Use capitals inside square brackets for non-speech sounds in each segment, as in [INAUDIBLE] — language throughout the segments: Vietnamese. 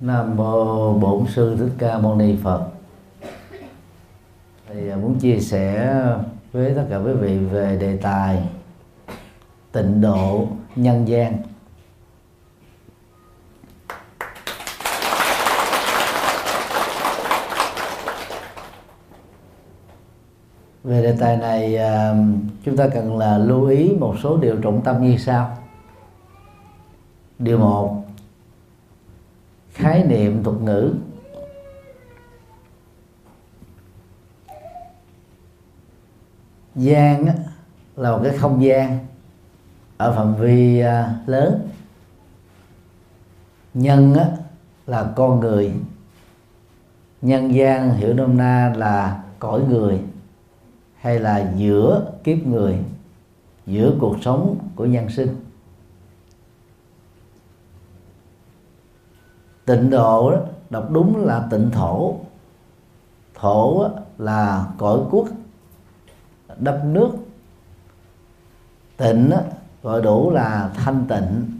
Nam mô Bổn sư Thích Ca Mâu Ni Phật. Thì à, muốn chia sẻ với tất cả quý vị về đề tài tịnh độ nhân gian. Về đề tài này à, chúng ta cần là lưu ý một số điều trọng tâm như sau. Điều một khái niệm thuật ngữ. Gian là một cái không gian ở phạm vi à, lớn. Nhân là con người. Nhân gian hiểu nôm na là cõi người hay là giữa kiếp người, giữa cuộc sống của nhân sinh. Tịnh độ đó, đọc đúng là tịnh thổ. Thổ là cõi quốc đất nước. Tịnh gọi đủ là thanh tịnh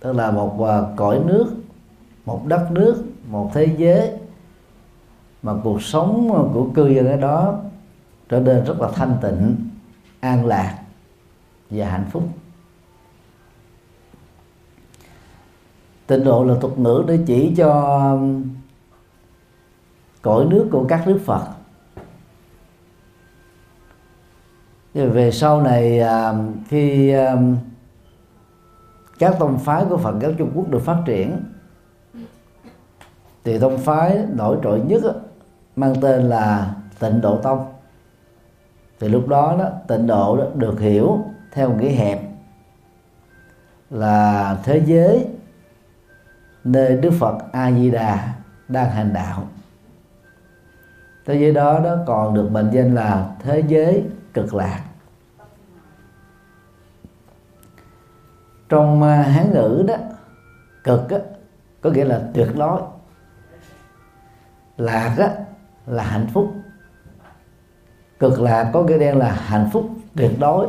tức là một à, cõi nước một đất nước một thế giới. Mà cuộc sống của cư dân ở đó trở nên rất là thanh tịnh an lạc và hạnh phúc. Tịnh độ là thuật ngữ để chỉ cho um, cõi nước của các nước Phật. Về sau này um, khi um, các tông phái của Phật giáo Trung Quốc được phát triển, thì tông phái nổi trội nhất mang tên là Tịnh Độ Tông. Thì lúc đó đó, tịnh độ đó được hiểu theo nghĩa hẹp là thế giới nơi Đức Phật A Di Đà đang hành đạo. Thế giới đó đó còn được mệnh danh là thế giới cực lạc. Trong à, hán ngữ đó cực đó, có nghĩa là tuyệt đối. Lạc đó, là hạnh phúc. Cực lạc có nghĩa đen là hạnh phúc tuyệt đối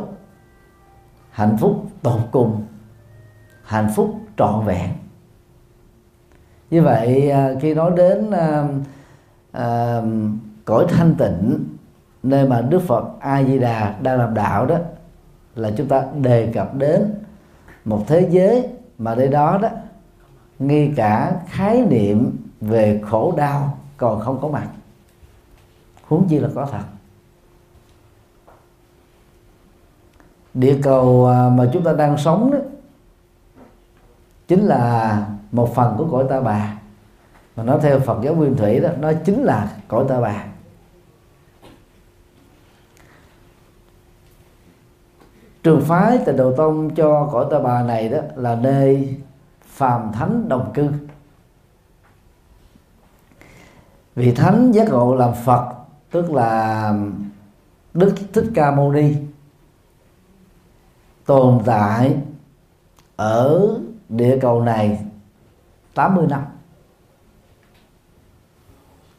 hạnh phúc tột cùng hạnh phúc trọn vẹn như vậy à, khi nói đến à, à, cõi thanh tịnh nơi mà Đức Phật A Di Đà đang làm đạo đó là chúng ta đề cập đến một thế giới mà nơi đó đó ngay cả khái niệm về khổ đau còn không có mặt. Huống chi là có thật. Địa cầu à, mà chúng ta đang sống đó chính là một phần của cõi ta bà. Mà nó theo Phật giáo nguyên thủy đó, nó chính là cõi ta bà. Trường phái tịnh độ tông cho cõi ta bà này đó là nơi phàm thánh đồng cư. Vị thánh giác ngộ làm phật, tức là đức thích ca mâu ni, tồn tại ở địa cầu này 80 năm.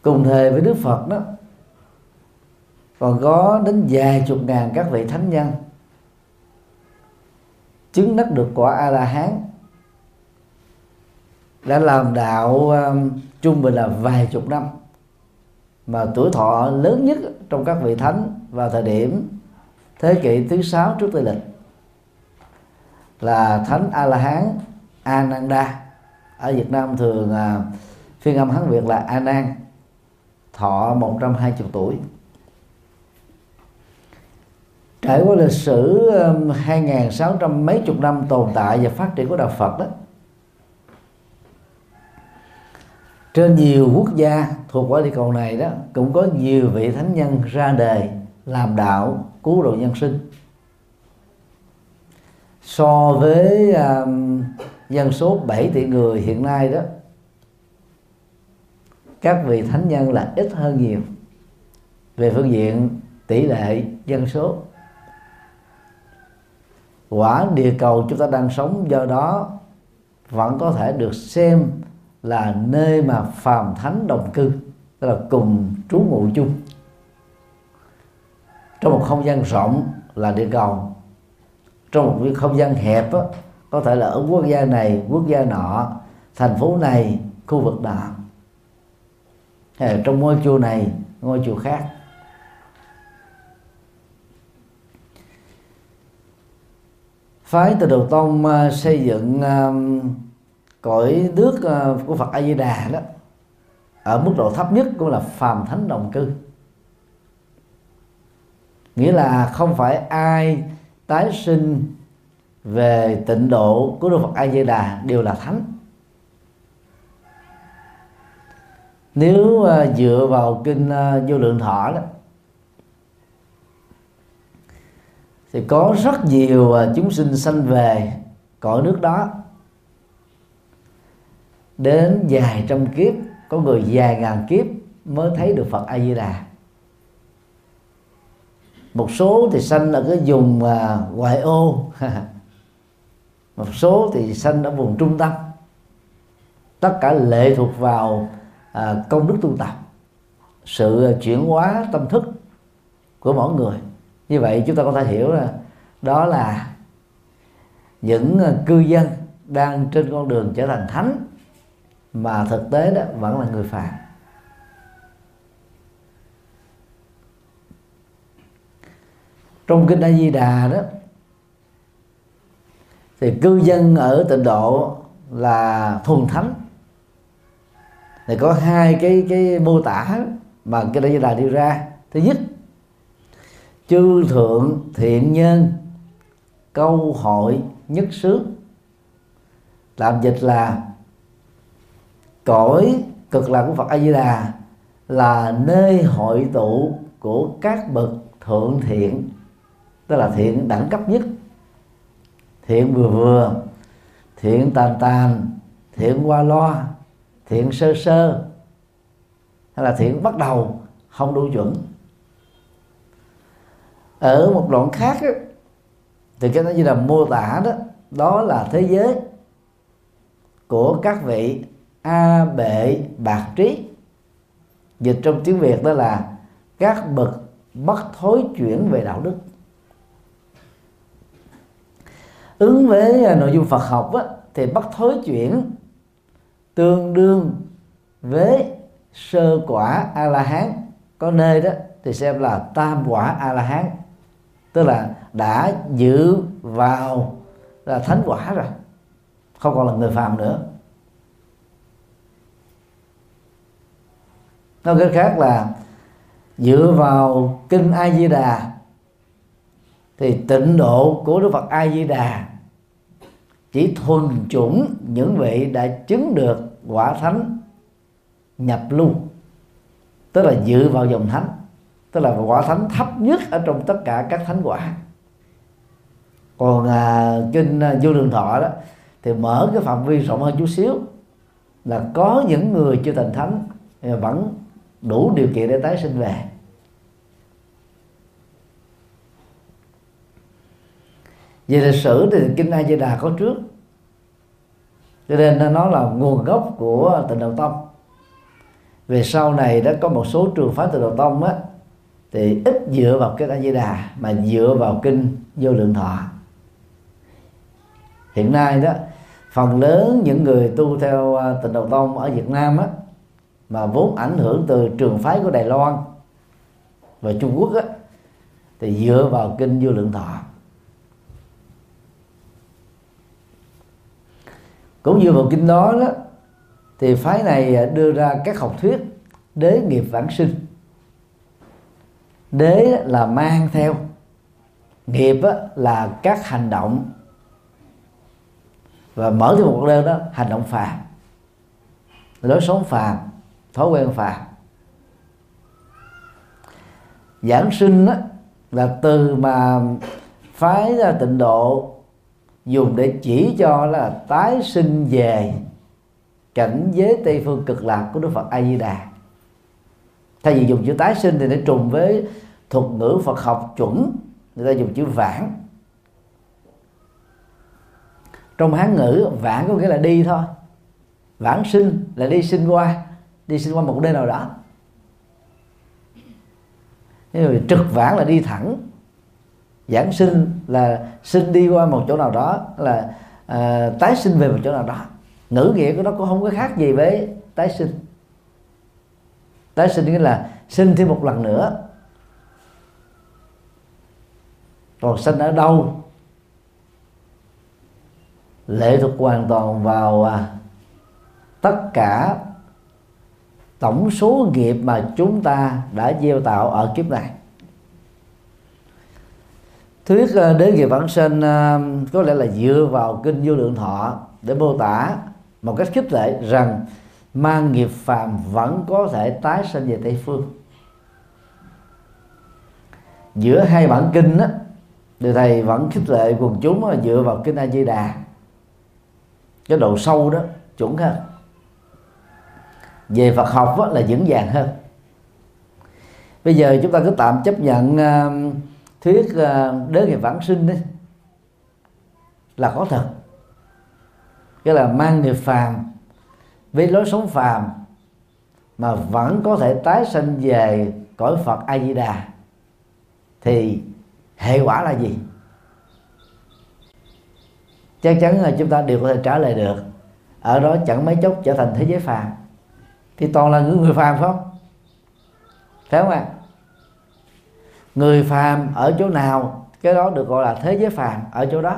Cùng thời với Đức Phật đó còn có đến vài chục ngàn các vị thánh nhân chứng đắc được quả a la hán đã làm đạo um, trung bình là vài chục năm. Mà tuổi thọ lớn nhất trong các vị thánh vào thời điểm thế kỷ thứ sáu trước tây lịch là thánh a la hán ananda ở việt nam thường à, phiên âm hán việt là a nan thọ 120 tuổi. Trải qua lịch sử 2.600 mấy chục năm tồn tại và phát triển của đạo Phật đó trên nhiều quốc gia thuộc quả địa cầu này đó cũng có nhiều vị thánh nhân ra đời làm đạo cứu độ nhân sinh. So với um, dân số 7 tỷ người hiện nay đó, các vị thánh nhân là ít hơn nhiều. Về phương diện tỷ lệ dân số, quả địa cầu chúng ta đang sống do đó vẫn có thể được xem là nơi mà phàm thánh đồng cư, tức là cùng trú ngụ chung. Trong một không gian rộng là địa cầu, trong một cái không gian hẹp đó có thể là ở quốc gia này, quốc gia nọ, thành phố này, khu vực nào hay là trong ngôi chùa này, ngôi chùa khác. Phái từ đầu tông à, xây dựng à, cõi nước à, của Phật A Di Đà đó, ở mức độ thấp nhất cũng là phàm thánh đồng cư. Nghĩa là không phải ai tái sinh về tịnh độ của Đức Phật A Di Đà đều là thánh. Nếu à, dựa vào kinh à, vô lượng thọ đó, thì có rất nhiều à, chúng sinh sanh về cõi nước đó đến vài trăm kiếp, có người vài ngàn kiếp mới thấy được Phật A Di Đà một số thì sanh ở cái vùng ngoại ô. [LAUGHS] một số thì sanh ở vùng trung tâm. Tất cả lệ thuộc vào à, công đức tu tập. Sự chuyển hóa tâm thức của mỗi người. Như vậy chúng ta có thể hiểu là đó là những à, cư dân đang trên con đường trở thành thánh mà thực tế đó vẫn là người phàm. Trong kinh A Di Đà đó thì cư dân ở tịnh độ là thuần thánh. Thì có hai cái cái mô tả mà cái đại gia đà đưa ra. Thứ nhất, chư thượng thiện nhân, câu hội nhất xứ. Làm dịch là, cõi cực lạc của Phật A Di Đà là nơi hội tụ của các bậc thượng thiện, tức là thiện đẳng cấp nhất thiện vừa vừa thiện tàn tàn thiện qua loa thiện sơ sơ. Hay là thiện bắt đầu không đủ chuẩn. Ở một đoạn khác đó, thì cái đó như là mô tả đó đó là thế giới của các vị a bệ bạc trí. Dịch trong tiếng việt đó là các bậc bất thối chuyển về đạo đức ứng với nội dung Phật học á, thì bắt thối chuyển. Tương đương với sơ quả a la hán có nơi đó thì xem là tam quả a la hán tức là đã dự vào là thánh quả rồi. Không còn là người phàm nữa. Nói cách khác là dựa vào kinh a di đà thì tịnh độ của đức phật a di đà chỉ thuần chủng những vị đã chứng được quả thánh nhập lưu tức là dự vào dòng thánh tức là quả thánh thấp nhất ở trong tất cả các thánh quả. Còn à, kinh à, vô đường thọ đó thì mở cái phạm vi rộng hơn chút xíu là có những người chưa thành thánh vẫn đủ điều kiện để tái sinh về. Về lịch sử thì kinh A Di Đà có trước. Cho nên nó là nguồn gốc của tịnh độ tông. Về sau này đã có một số trường phái tịnh độ tông á, thì ít dựa vào kinh A Di Đà, mà dựa vào kinh vô lượng thọ. Hiện nay đó, phần lớn những người tu theo à, tịnh độ tông ở Việt Nam á, mà vốn ảnh hưởng từ trường phái của Đài Loan và Trung Quốc á, thì dựa vào kinh vô lượng thọ. Cũng như vào kinh đó đó thì phái này à, đưa ra các học thuyết đế nghiệp vãng sinh. Đế là mang theo nghiệp là các hành động. Và mở thêm một đơn đó hành động phàm. Lối sống phàm thói quen phàm. Giảng sinh đó, là từ mà phái ra tịnh độ dùng để chỉ cho là tái sinh về cảnh giới tây phương cực lạc của đức phật a di đà thay vì dùng chữ tái sinh thì để trùng với thuật ngữ phật học chuẩn, người ta dùng chữ vãng. Trong hán ngữ, vãng có nghĩa là đi thôi. Vãng sinh là đi sinh qua, đi sinh qua một nơi nào đó. Nhưng trực vãng là đi thẳng giảng sinh là sinh đi qua một chỗ nào đó là à, tái sinh về một chỗ nào đó. Ngữ nghĩa của nó cũng không có khác gì với tái sinh. Tái sinh nghĩa là sinh thêm một lần nữa. Còn sinh ở đâu? Lệ thuộc hoàn toàn vào à, tất cả tổng số nghiệp mà chúng ta đã gieo tạo ở kiếp này thuyết à, đế nghiệp vãng sinh ờ, có lẽ là dựa vào kinh vô lượng thọ để mô tả một cách khích lệ rằng mang nghiệp phàm vẫn có thể tái sinh về tây phương. Giữa hai bản kinh đó thì thầy vẫn khích lệ quần chúng dựa vào kinh a di đà cái độ sâu đó chuẩn hơn. Về Phật học đó, là vững vàng hơn. Bây giờ chúng ta cứ tạm chấp nhận uh, thuyết ờ, đế nghiệp vãng sinh đấy là có thật. Cái là mang nghiệp phàm, với lối sống phàm, mà vẫn có thể tái sinh về cõi Phật A Di Đà thì hệ quả là gì? Chắc chắn là chúng ta đều có thể trả lời được. Ở đó chẳng mấy chốc trở thành thế giới phàm. Thì toàn là những người phàm không? Phải không ạ? Người phàm ở chỗ nào, cái đó được gọi là thế giới phàm ở chỗ đó.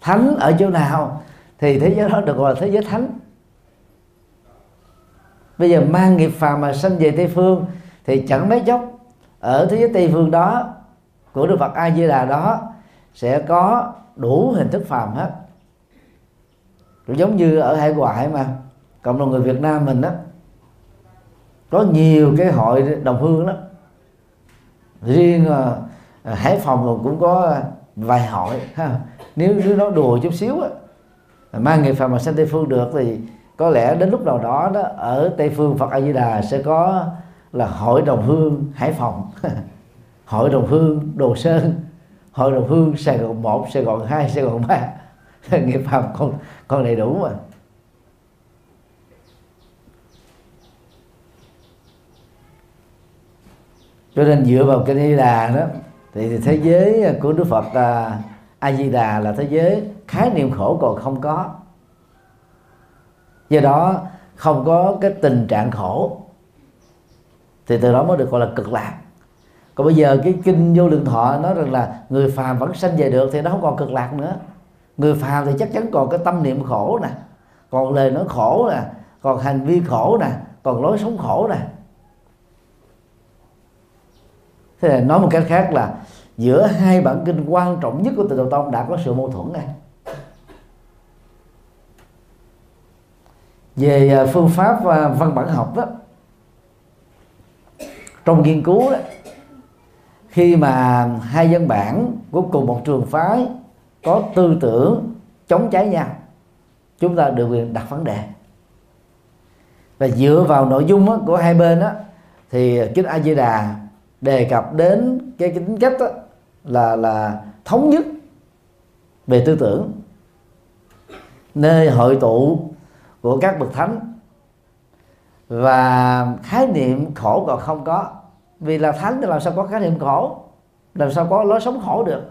Thánh ở chỗ nào, thì thế giới đó được gọi là thế giới thánh. Bây giờ mang nghiệp phàm mà sanh về tây phương, thì chẳng mấy chốc, ở thế giới tây phương đó, của đức phật a di đà đó, sẽ có đủ hình thức phàm hết. Cũng giống như ở hải ngoại mà, cộng đồng người việt nam mình đó, có nhiều cái hội đồng hương đó riêng uh, hải phòng cũng có vài hội ha. Nếu nếu nó đùa chút xíu á mang nghiệp phật mà sanh tây phương được thì có lẽ đến lúc nào đó đó ở tây phương phật a di đà sẽ có là hội đồng hương hải phòng. [LAUGHS] Hội đồng hương đồ sơn hội đồng hương sài gòn 1, sài gòn 2, sài gòn 3 [LAUGHS] nghiệp phật còn còn đầy đủ mà. Cho nên dựa vào kinh di đà đó, thì thế giới của đức phật à, a di đà là thế giới khái niệm khổ còn không có. Do đó không có cái tình trạng khổ, thì từ đó mới được gọi là cực lạc. Còn bây giờ cái kinh vô lượng thọ nói rằng là người phàm vẫn sanh về được thì nó không còn cực lạc nữa. Người phàm thì chắc chắn còn cái tâm niệm khổ nè, còn lời nói khổ nè, còn hành vi khổ nè, còn lối sống khổ nè. Thế là nói một cách khác là giữa hai bản kinh quan trọng nhất của tịnh độ tông đã có sự mâu thuẫn này về à, phương pháp và văn bản học đó trong nghiên cứu đó khi mà hai dân bản của cùng một trường phái có tư tưởng chống trái nhau chúng ta được quyền đặt vấn đề. Và dựa vào nội dung của hai bên đó, thì kinh A Di Đà đề cập đến cái tính cách đó, là là thống nhất về tư tưởng nơi hội tụ của các bậc thánh và khái niệm khổ còn không có. Vì là thánh thì làm sao có khái niệm khổ làm sao có lối sống khổ được.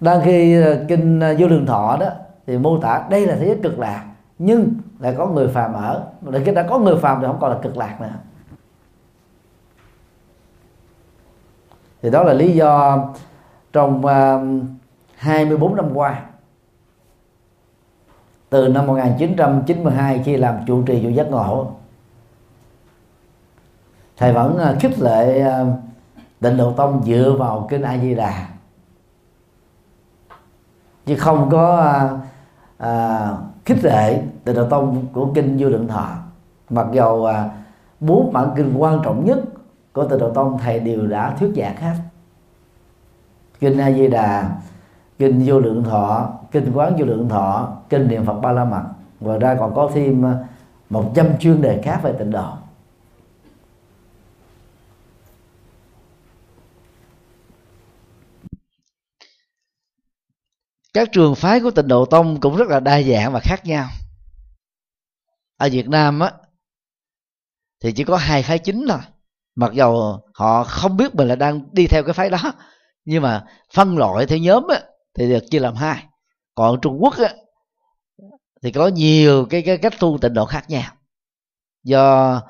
Đang khi ờ, kinh ờ, vô lượng thọ đó thì mô tả đây là thế giới cực lạc nhưng lại có người phàm ở. Mà cái đã có người phàm thì không còn là cực lạc nữa. Thì đó là lý do trong ờ, uh, 24 năm qua từ năm 1992 khi làm trụ trì vụ giác ngộ thầy vẫn uh, khích lệ uh, định độ tông dựa vào kinh a di đà. Chứ không có uh, uh, khích lệ tịnh độ tông của kinh vô lượng thọ. Mặc dầu uh, bốn bản kinh quan trọng nhất của tịnh độ tông thầy đều đã thuyết giảng hết. Kinh a di đà kinh vô lượng thọ kinh quán vô lượng thọ kinh niệm phật ba la mật. Ngoài ra còn có thêm à, một trăm chuyên đề khác về tịnh độ. Các trường phái của tịnh độ tông cũng rất là đa dạng và khác nhau. Ở việt nam á thì chỉ có hai phái chính thôi mặc dầu họ không biết mình là đang đi theo cái phái đó nhưng mà phân loại theo nhóm á, thì được chia làm hai. Còn trung quốc á, thì có nhiều cái, cái cách tu tịnh độ khác nhau. Do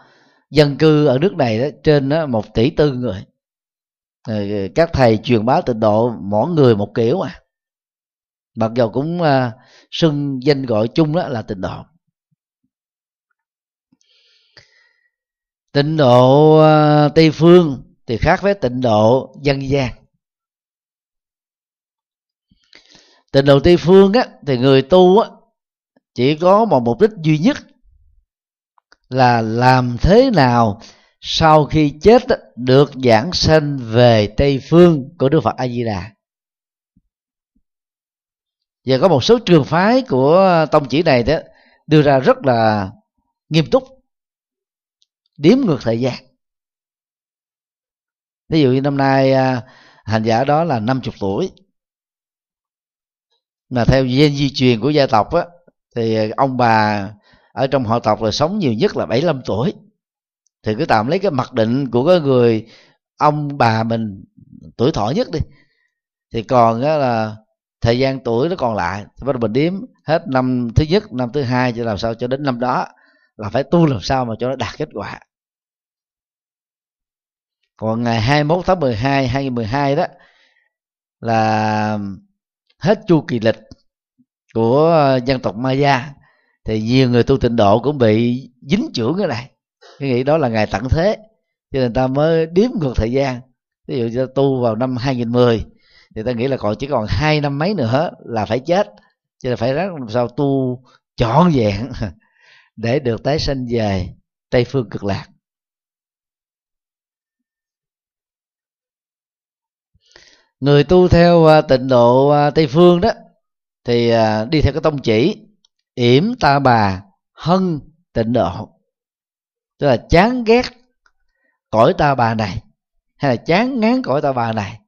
dân cư ở nước này đó, trên đó, một tỷ tư người. Ờ, các thầy truyền bá tịnh độ mỗi người một kiểu à. Mặc dù cũng uh, xưng danh gọi chung đó là tịnh độ. Tịnh độ à, tây phương thì khác với tịnh độ dân gian. Tịnh độ tây phương á, thì người tu á, chỉ có một mục đích duy nhất là làm thế nào sau khi chết được giảng sanh về tây phương của đức phật a di đà và có một số trường phái của tông chỉ này đó, đưa ra rất là nghiêm túc điếm ngược thời gian. Ví dụ như năm nay à, hành giả đó là 50 tuổi. Mà theo gen di truyền của gia tộc á, thì ông bà ở trong họ tộc là sống nhiều nhất là 75 tuổi. Thì cứ tạm lấy cái mặc định của cái người ông bà mình tuổi thọ nhất đi. Thì còn á là thời gian tuổi nó còn lại. Thì bắt đầu mình đếm hết năm thứ nhất, năm thứ hai cho làm sao cho đến năm đó là phải tu làm sao mà cho nó đạt kết quả. Còn ngày 21 tháng 12 2012 đó, là hết chu kỳ lịch của dân tộc Maya, thì nhiều người tu tịnh độ cũng bị dính trưởng cái này. Cái nghĩ đó là ngày tận thế, cho nên ta mới đếm ngược thời gian. Ví dụ như tu vào năm 2010 thì ta nghĩ là còn chỉ còn hai năm mấy nữa là phải chết, cho nên phải ráng làm sao tu trọn vẹn. [LAUGHS] để được tái sinh về tây phương cực lạc. Người tu theo à, tịnh độ à, tây phương đó, thì à, đi theo cái tông chỉ yểm, ta, bà, hân, tịnh độ. Tức là chán ghét cõi ta, bà này, hay là chán ngán cõi ta, bà này.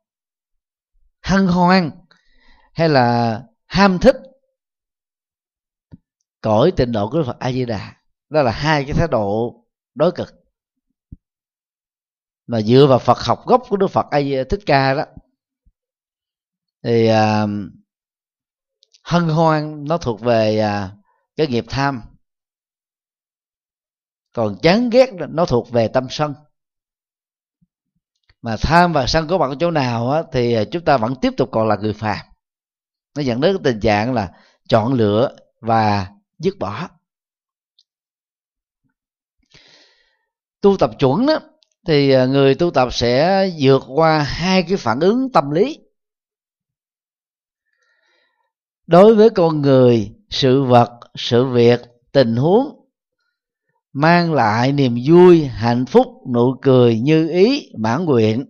Hân hoan, hay là ham thích cõi tịnh độ của Phật A Di Đà đó là hai cái thái độ đối cực. Mà dựa vào Phật học gốc của Đức Phật A Di Thích Ca đó thì uh, hân hoan nó thuộc về uh, cái nghiệp tham. Còn chán ghét nó thuộc về tâm sân. Mà tham và sân có mặt ở chỗ nào á, thì à, chúng ta vẫn tiếp tục còn là người phàm. Nó dẫn đến cái tình trạng là chọn lựa và dứt bỏ. Tu tập chuẩn đó thì à, người tu tập sẽ vượt qua hai cái phản ứng tâm lý. Đối với con người sự vật sự việc tình huống mang lại niềm vui hạnh phúc nụ cười như ý mãn nguyện.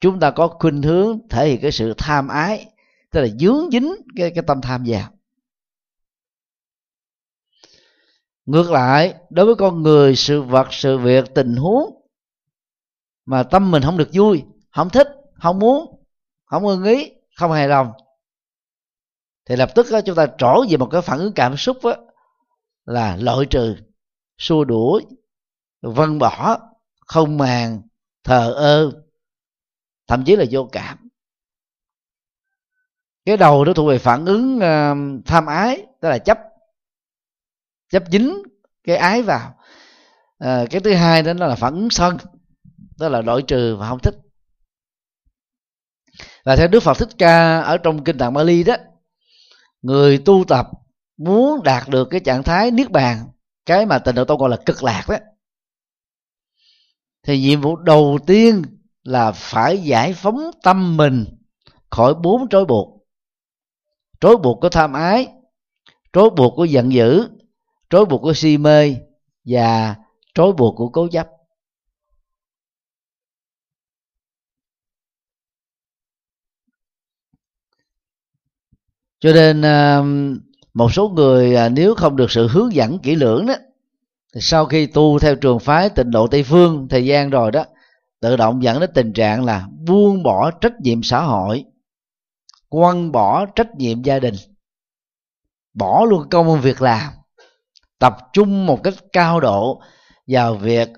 Chúng ta có khuynh hướng thể hiện cái sự tham ái tức là dướng dính cái, cái tâm tham vào. Ngược lại đối với con người sự vật sự việc tình huống mà tâm mình không được vui không thích không muốn không ưng ý không hài lòng thì lập tức đó, chúng ta trổ về một cái phản ứng cảm xúc đó, là loại trừ xua đuổi vân bỏ không màng thờ ơ thậm chí là vô cảm. Cái đầu nó thuộc về phản ứng uh, tham ái tức là chấp chấp dính cái ái vào. À, cái thứ hai đó là phản ứng sân đó là loại trừ và không thích. Và theo đức phật thích ca ở trong kinh tạng bali đó người tu tập muốn đạt được cái trạng thái niết bàn cái mà tình độ tôi gọi là cực lạc đó thì nhiệm vụ đầu tiên là phải giải phóng tâm mình khỏi bốn trói buộc. Trói buộc của tham ái trói buộc của giận dữ trói buộc của si mê và trói buộc của cố chấp. Cho nên um, một số người à, nếu không được sự hướng dẫn kỹ lưỡng đó, thì sau khi tu theo trường phái tịnh độ tây phương thời gian rồi đó, tự động dẫn đến tình trạng là buông bỏ trách nhiệm xã hội, quăng bỏ trách nhiệm gia đình, bỏ luôn công việc làm tập trung một cách cao độ vào việc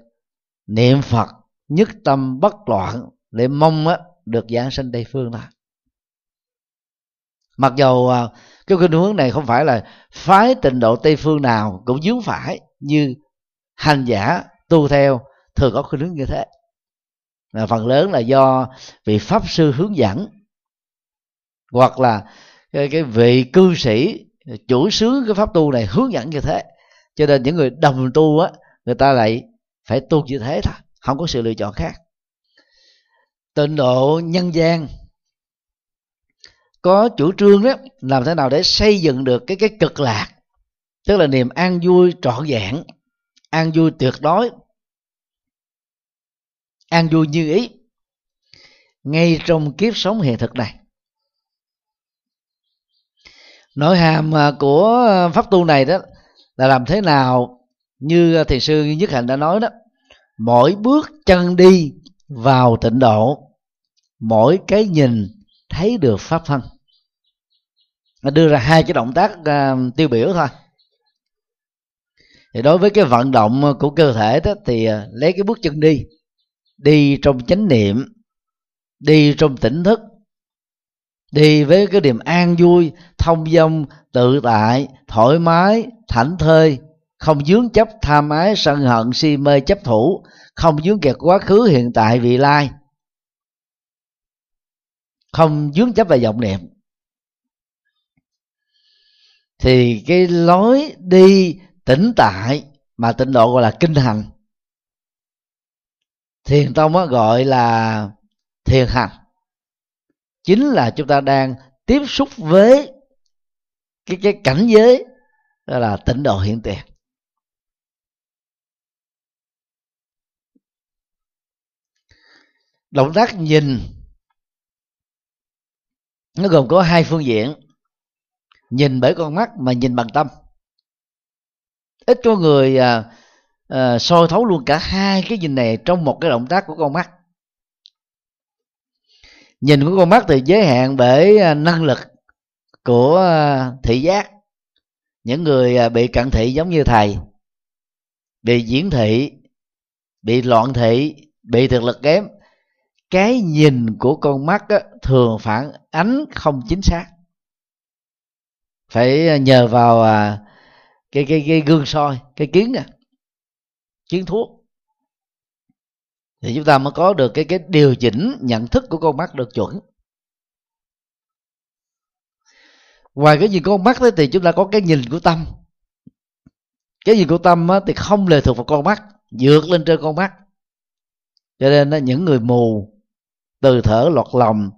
niệm phật nhất tâm bất loạn để mong á, được giảng sanh tây phương này mặc dầu à, cái khuynh hướng này không phải là phái tịnh độ tây phương nào cũng dướng phải như hành giả tu theo thường có khuynh hướng như thế. Là phần lớn là do vị pháp sư hướng dẫn hoặc là cái, cái vị cư sĩ chủ sướng cái pháp tu này hướng dẫn như thế cho nên những người đồng tu á, người ta lại phải tu như thế thôi, không có sự lựa chọn khác. Tịnh độ nhân gian, có chủ trương đó làm thế nào để xây dựng được cái cái cực lạc, tức là niềm an vui trọn vẹn, an vui tuyệt đối, an vui như ý, ngay trong kiếp sống hiện thực này. Nội hàm à, của à, pháp tu này đó là làm thế nào như ờ, thiền sư nhất hạnh đã nói đó mỗi bước chân đi vào tịnh độ mỗi cái nhìn thấy được pháp thân. Nó đưa ra hai cái động tác uh, tiêu biểu thôi. Thì đối với cái vận động ờ, của cơ thể đó thì uh, lấy cái bước chân đi đi trong chánh niệm đi trong tỉnh thức đi với cái niềm an vui thông dong tự tại, thoải mái, thảnh thơi, không dướng chấp tham ái, sân hận, si mê, chấp thủ, không dướng kẹt quá khứ, hiện tại, vị lai. Không dướng chấp vào vọng niệm. Thì cái lối đi tĩnh tại mà tịnh độ gọi là kinh hành, thiền tông gọi là thiền hành. Chính là chúng ta đang tiếp xúc với cái cái cảnh giới đó là tịnh độ hiện tiền. Động tác nhìn nó gồm có hai phương diện. Nhìn bởi con mắt mà nhìn bằng tâm. Ít có người à, à, soi thấu luôn cả hai cái nhìn này trong một cái động tác của con mắt. Nhìn của con mắt thì giới hạn bởi à, năng lực của ờ, thị giác. Những người ờ, bị cận thị giống như thầy bị diễn thị bị loạn thị bị thực lực kém cái nhìn của con mắt á, thường phản ánh không chính xác. Phải ờ, nhờ vào à, cái cái cái gương soi cái kiến à kiến thuốc. Thì chúng ta mới có được cái cái điều chỉnh nhận thức của con mắt được chuẩn. Ngoài cái gì có con mắt đấy thì chúng ta có cái nhìn của tâm. Cái gì của tâm thì không lệ thuộc vào con mắt, vượt lên trên con mắt. Cho nên những người mù, từ thở, lọt lòng,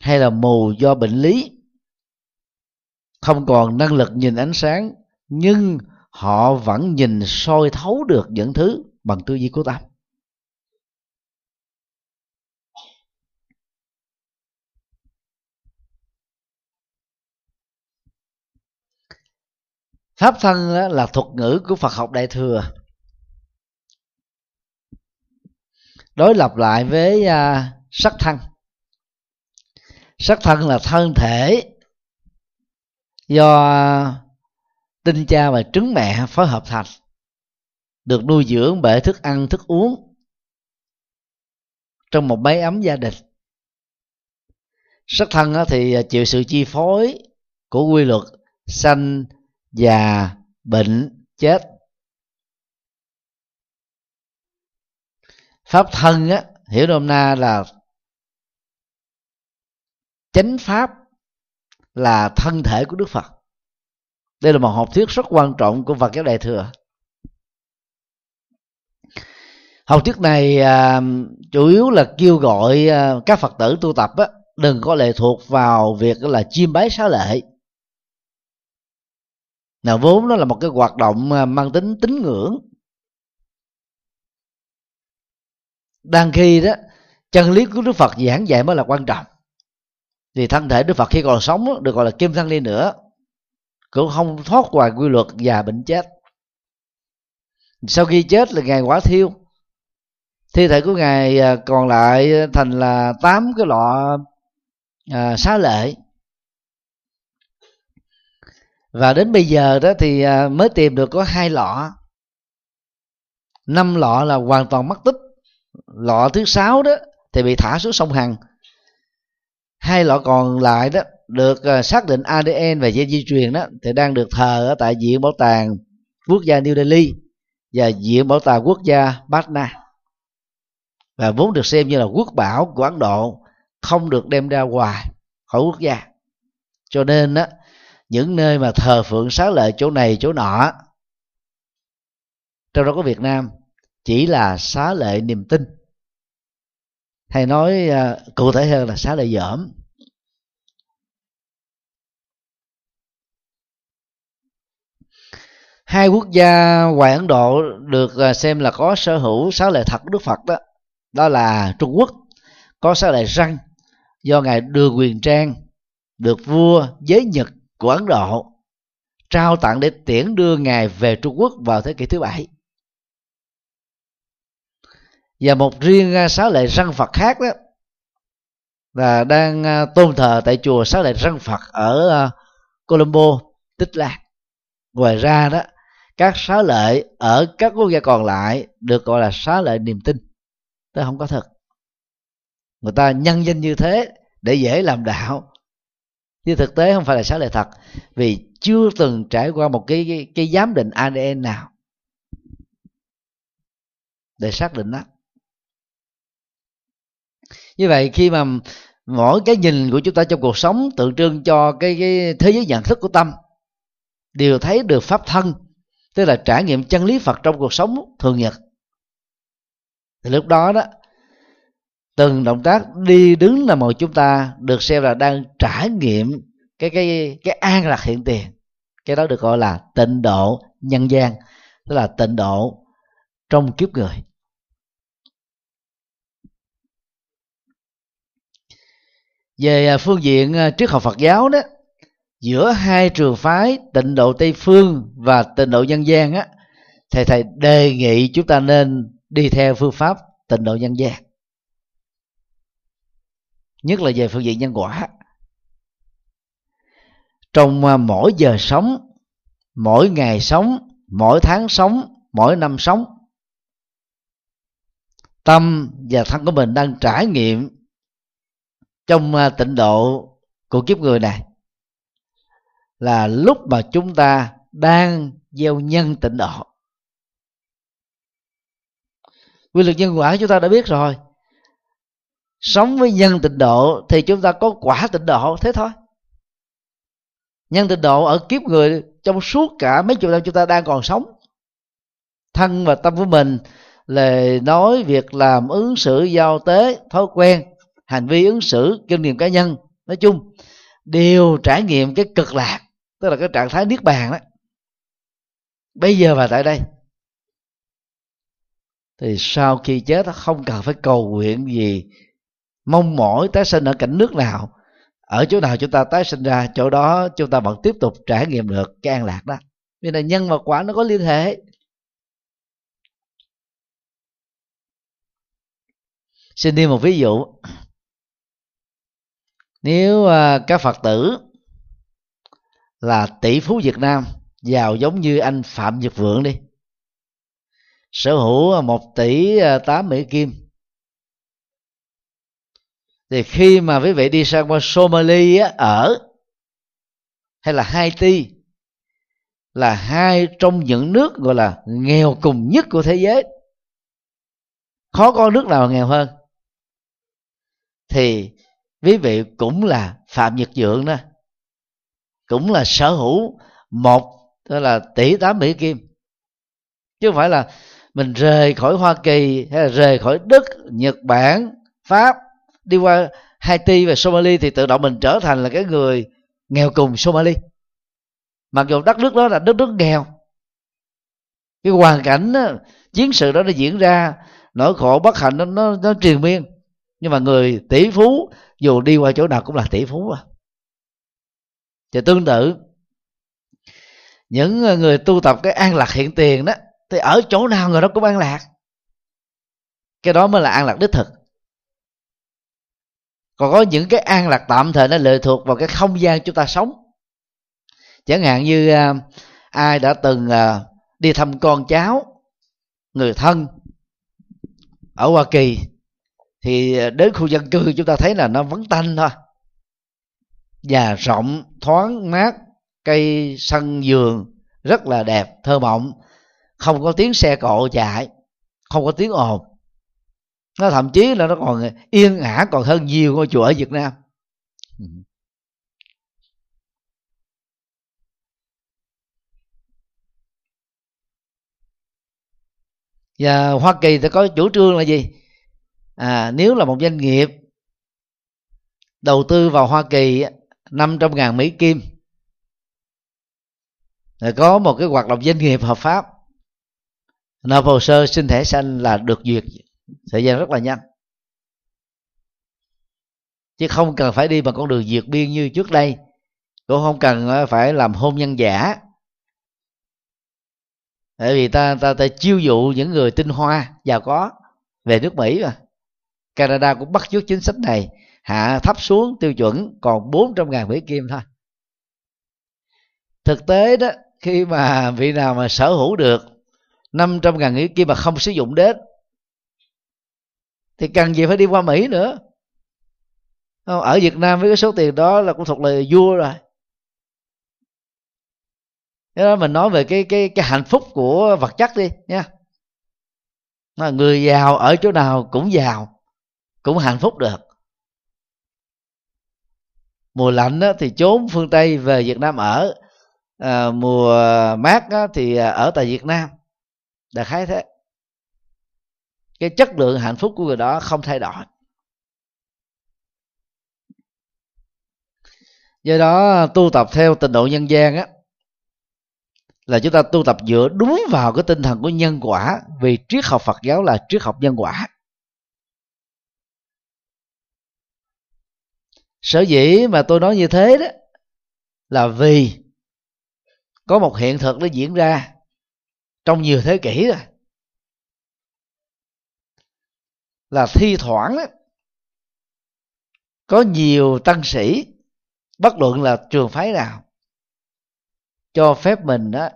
hay là mù do bệnh lý, không còn năng lực nhìn ánh sáng, nhưng họ vẫn nhìn soi thấu được những thứ bằng tư duy của tâm. Pháp thân là thuật ngữ của phật học đại thừa. Đối lập lại với à, sắc thân. Sắc thân là thân thể do à, tinh cha và trứng mẹ phối hợp thành, được nuôi dưỡng bởi thức ăn, thức uống trong một máy ấm gia đình. Sắc thân thì à, chịu sự chi phối của quy luật sanh già bệnh chết. Pháp thân á hiểu nôm na là chánh pháp là thân thể của đức phật. Đây là một học thuyết rất quan trọng của phật giáo đại thừa. Học thuyết này à, chủ yếu là kêu gọi à, các phật tử tu tập á, đừng có lệ thuộc vào việc là chiêm bái xá lệ nào vốn nó là một cái hoạt động à, mang tính tín ngưỡng. Đang khi đó chân lý của đức phật giảng dạy mới là quan trọng. Thì thân thể đức phật khi còn sống được gọi là kim thân đi nữa cũng không thoát ngoài quy luật già bệnh chết. Sau khi chết là ngài quả thiêu. Thi thể của ngài à, còn lại à, thành là tám cái lọ à, xá lệ và đến bây giờ đó thì à, mới tìm được có hai lọ. Năm lọ là hoàn toàn mất tích. Lọ thứ sáu đó thì bị thả xuống sông hằng. Hai lọ còn lại đó được à, xác định ADN và gen di truyền đó thì đang được thờ ở tại viện bảo tàng quốc gia New Delhi và viện bảo tàng quốc gia Patna. Và vốn được xem như là quốc bảo của Ấn Độ không được đem ra ngoài khỏi quốc gia. Cho nên đó những nơi mà thờ phượng xá lợi chỗ này chỗ nọ. Trong đó có Việt Nam chỉ là xá lệ niềm tin. Hay nói uh, cụ thể hơn là xá lệ dởm. Hai quốc gia ngoài ấn độ được à, xem là có sở hữu xá lệ thật của đức phật đó. Đó là trung quốc. Có xá lệ răng do ngài đường quyền trang được vua giới nhật của ấn độ trao tặng để tiễn đưa ngài về trung quốc vào thế kỷ thứ bảy. Và một riêng à, sáu lệ răng phật khác đó, là đang à, tôn thờ tại chùa Sáu lệ răng phật ở à, colombo, tích lan. Ngoài ra đó, các xá lệ ở các quốc gia còn lại được gọi là xá lệ niềm tin. Tức không có thật. Người ta nhân danh như thế để dễ làm đạo nhưng thực tế không phải là sáu lệ thật vì chưa từng trải qua một cái cái, cái giám định ADN nào để xác định đó như vậy khi mà mỗi cái nhìn của chúng ta trong cuộc sống tượng trưng cho cái cái thế giới nhận thức của tâm đều thấy được pháp thân tức là trải nghiệm chân lý phật trong cuộc sống thường nhật. Thì lúc đó đó từng động tác đi đứng là một chúng ta được xem là đang trải nghiệm cái cái cái an lạc hiện tiền. Cái đó được gọi là tịnh độ nhân gian, tức là tịnh độ trong kiếp người. Về à, phương diện à, triết học Phật giáo đó, giữa hai trường phái tịnh độ tây phương và tịnh độ nhân gian á thầy thầy đề nghị chúng ta nên đi theo phương pháp tịnh độ nhân gian nhất là về phương diện nhân quả. Trong à, mỗi giờ sống, mỗi ngày sống, mỗi tháng sống, mỗi năm sống, tâm và thân của mình đang trải nghiệm trong à, tịnh độ của kiếp người này. Là lúc mà chúng ta đang gieo nhân tịnh độ. Quy luật nhân quả chúng ta đã biết rồi sống với nhân tịnh độ thì chúng ta có quả tịnh độ, thế thôi. Nhân tịnh độ ở kiếp người trong suốt cả mấy chục năm chúng ta đang còn sống. Thân và tâm của mình lời nói việc làm ứng xử, giao tế, thói quen, hành vi ứng xử, kinh nghiệm cá nhân. Nói chung, đều trải nghiệm cái cực lạc, tức là cái trạng thái niết bàn đó. Bây giờ và tại đây, thì sau khi chết, không cần phải cầu nguyện gì mong mỏi tái sinh ở cảnh nước nào. Ở chỗ nào chúng ta tái sinh ra, chỗ đó chúng ta vẫn tiếp tục trải nghiệm được cái an lạc đó. Vì là nhân và quả nó có liên hệ. Xin đi một ví dụ. Nếu à, các phật tử là tỷ phú Việt Nam, giàu giống như anh Phạm Nhật Vượng đi, sở hữu một tỷ à, tám Mỹ Kim thì khi mà quý vị đi sang qua Somalia ở, hay là Haiti, là hai trong những nước gọi là nghèo cùng nhất của thế giới. Khó có nước nào nghèo hơn. Thì quý vị cũng là phạm nhật dượng đó. Cũng là sở hữu một tức là tỷ tám mỹ kim. Chứ không phải là mình rời khỏi hoa kỳ hay là rời khỏi đức, nhật bản, pháp đi qua haiti và somali thì tự động mình trở thành là cái người nghèo cùng somali. Mặc dù đất nước đó là đất nước nghèo cái hoàn cảnh đó, chiến sự đó nó diễn ra nỗi khổ bất hạnh nó nó, nó triền miên. Nhưng mà người tỷ phú dù đi qua chỗ nào cũng là tỷ phú à. Thì tương tự những người tu tập cái an lạc hiện tiền đó thì ở chỗ nào người đó cũng an lạc. Cái đó mới là an lạc đích thực còn có những cái an lạc tạm thời nó lệ thuộc vào cái không gian chúng ta sống. Chẳng hạn như à, ai đã từng à, đi thăm con cháu người thân ở hoa kỳ thì đến khu dân cư chúng ta thấy là nó vắng tanh thôi. Và rộng thoáng mát cây sân vườn rất là đẹp thơ mộng. Không có tiếng xe cộ chạy không có tiếng ồn nó thậm chí là nó còn yên ả còn hơn nhiều ngôi chùa ở việt nam. Và hoa kỳ thì có chủ trương là gì? À, nếu là một doanh nghiệp đầu tư vào hoa kỳ 500 ngàn Mỹ Kim rồi có một cái hoạt động doanh nghiệp hợp pháp nộp hồ sơ xin thẻ xanh là được duyệt thời gian rất là nhanh. Chứ không cần phải đi bằng con đường diệt biên như trước đây. Cũng không cần ờ, phải làm hôn nhân giả. Tại vì ta ta ta chiêu dụ những người tinh hoa, giàu có về nước mỹ mà. Canada cũng bắt chước chính sách này. Hạ thấp xuống tiêu chuẩn còn 400 ngàn mỹ kim thôi. Thực tế đó, khi mà vị nào mà sở hữu được 500 ngàn mỹ kim mà không sử dụng đến thì cần gì phải đi qua mỹ nữa? Không ở việt nam với cái số tiền đó là cũng thuộc là vua rồi. Thế đó mình nói về cái cái cái hạnh phúc của vật chất đi nha. Mà người giàu ở chỗ nào cũng giàu cũng hạnh phúc được. Mùa lạnh đó, thì trốn phương tây về việt nam ở. À, mùa mát đó, thì à, ở tại việt nam. Đại khái thế cái chất lượng hạnh phúc của người đó không thay đổi. Do đó, tu tập theo tình độ nhân gian á, là chúng ta tu tập dựa đúng vào cái tinh thần của nhân quả, vì triết học Phật giáo là triết học nhân quả. Sở dĩ mà tôi nói như thế đó, là vì có một hiện thực nó diễn ra trong nhiều thế kỷ rồi. Là thi thoảng đó, có nhiều tăng sĩ bất luận là trường phái nào cho phép mình đó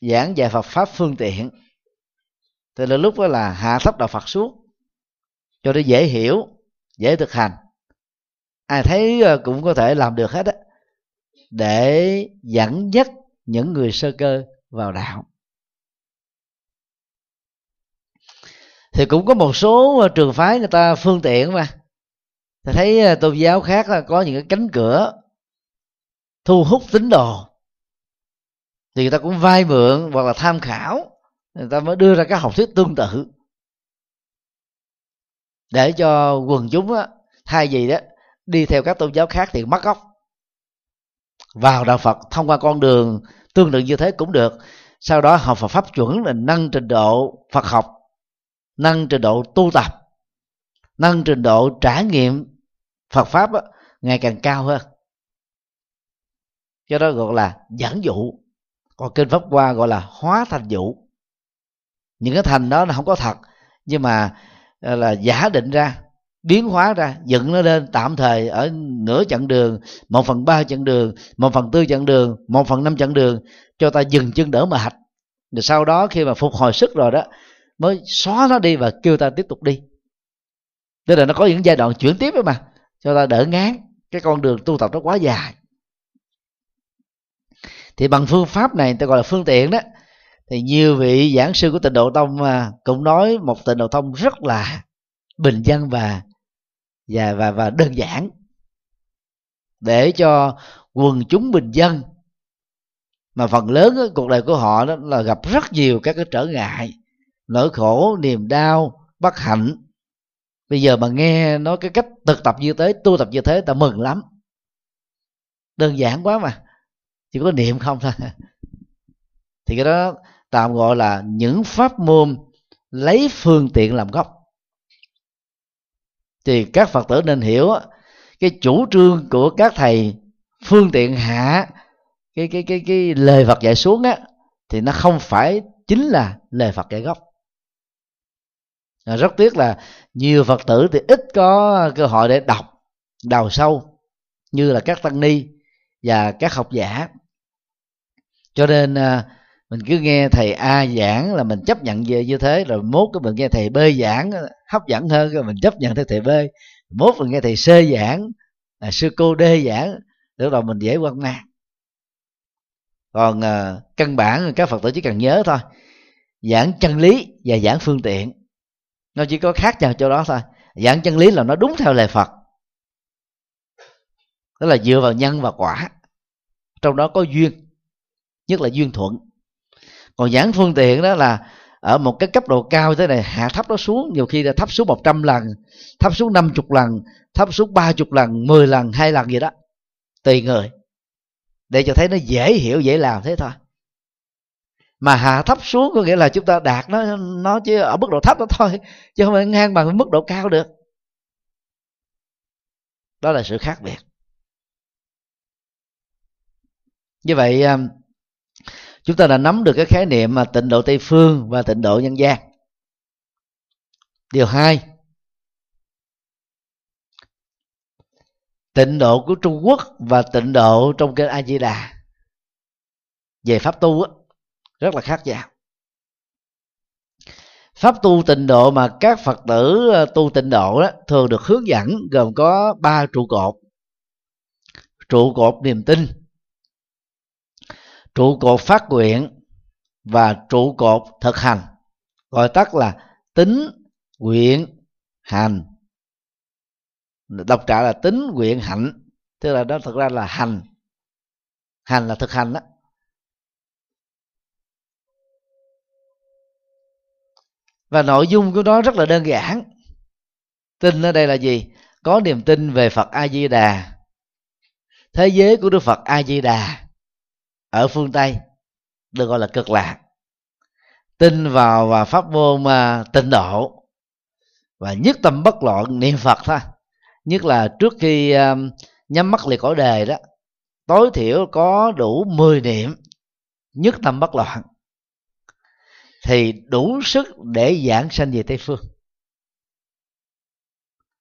giảng dạy Phật pháp phương tiện. Thì là lúc đó là hạ thấp đạo Phật xuống cho nó dễ hiểu dễ thực hành. Ai thấy ờ, cũng có thể làm được hết á để dẫn dắt những người sơ cơ vào đạo. Thì cũng có một số ờ, trường phái người ta phương tiện mà. Ta thấy ờ, tôn giáo khác là có những cái cánh cửa thu hút tín đồ. Thì người ta cũng vay mượn hoặc là tham khảo người ta mới đưa ra các học thuyết tương tự. Để cho quần chúng á, thay vì đó đi theo các tôn giáo khác thì mất gốc. Vào đạo Phật thông qua con đường tương tự như thế cũng được. Sau đó học Phật pháp chuẩn là nâng trình độ Phật học nâng trình độ tu tập nâng trình độ trải nghiệm Phật pháp á, ngày càng cao hơn. Cho đó gọi là giảng dụ. Còn kinh pháp qua gọi là hóa thành dụ. Những cái thành đó là không có thật nhưng mà ờ, là giả định ra biến hóa ra dựng nó lên tạm thời ở nửa chặng đường một phần ba chặng đường một phần tư chặng đường một phần năm chặng đường cho ta dừng chân đỡ mà hạch rồi sau đó khi mà phục hồi sức rồi đó mới xóa nó đi và kêu ta tiếp tục đi. Tức là nó có những giai đoạn chuyển tiếp ấy mà. Cho ta đỡ ngán. Cái con đường tu tập nó quá dài. Thì bằng phương pháp này ta gọi là phương tiện đó, thì nhiều vị giảng sư của tịnh độ tông cũng nói một tịnh độ tông rất là bình dân và và và và đơn giản. Để cho quần chúng bình dân. Mà phần lớn cuộc đời của họ đó là gặp rất nhiều các cái trở ngại nỗi khổ, niềm đau, bất hạnh. Bây giờ mà nghe nói cái cách thực tập như thế, tu tập như thế, ta mừng lắm. Đơn giản quá mà, chỉ có niệm không thôi. [LAUGHS] Thì cái đó tạm gọi là những pháp môn lấy phương tiện làm gốc. Thì các phật tử nên hiểu cái chủ trương của các thầy phương tiện hạ cái cái cái cái lời Phật dạy xuống á, thì nó không phải chính là lời Phật dạy gốc. À, rất tiếc là nhiều Phật tử thì ít có cơ hội để đọc đào sâu như là các tăng ni và các học giả. Cho nên à, mình cứ nghe thầy A giảng là mình chấp nhận về như thế rồi mốt cái mình nghe thầy B giảng à, hấp dẫn hơn rồi mình chấp nhận theo thầy B. Mốt mình nghe thầy C giảng à, sư cô D giảng lúc đầu mình dễ quan mang còn à, căn bản các phật tử chỉ cần nhớ thôi giảng chân lý và giảng phương tiện nó chỉ có khác nhau chỗ đó thôi. Giảng chân lý là nó đúng theo lời phật. Đó là dựa vào nhân và quả. Trong đó có duyên, nhất là duyên thuận. Còn giảng phương tiện đó là ở một cái cấp độ cao thế này, hạ thấp nó xuống, nhiều khi là thấp xuống 100 lần, thấp xuống 50 lần, thấp xuống 30 lần 10 lần, hai lần gì đó, tùy người. Để cho thấy nó dễ hiểu, dễ làm thế thôi mà hạ thấp xuống có nghĩa là chúng ta đạt nó nó chỉ ở mức độ thấp đó thôi chứ không phải ngang bằng với mức độ cao được. Đó là sự khác biệt. Như vậy à, chúng ta đã nắm được cái khái niệm mà tịnh độ tây phương và tịnh độ nhân gian. Điều hai tịnh độ của trung quốc và tịnh độ trong kinh a di đà về pháp tu á, rất là khác nhau. Pháp tu tịnh độ mà các phật tử ờ, tu tịnh độ đó thường được hướng dẫn gồm có ba trụ cột. Trụ cột niềm tin, trụ cột phát nguyện, và trụ cột thực hành, gọi tắt là tính nguyện hành. Đọc trả là tính nguyện hạnh, tức là đó thực ra là hành. Hành là thực hành đó. Và nội dung của nó rất là đơn giản. Tin ở đây là gì? Có niềm tin về phật a di đà thế giới của đức phật a di đà ở phương tây được gọi là cực lạc. Tin vào và pháp môn mà tịnh độ. Và nhất tâm bất loạn niệm phật thôi. Nhất là trước khi à, nhắm mắt liệt cõi đề đó, tối thiểu có đủ 10 niệm nhất tâm bất loạn thì đủ sức để giảng sanh về tây phương.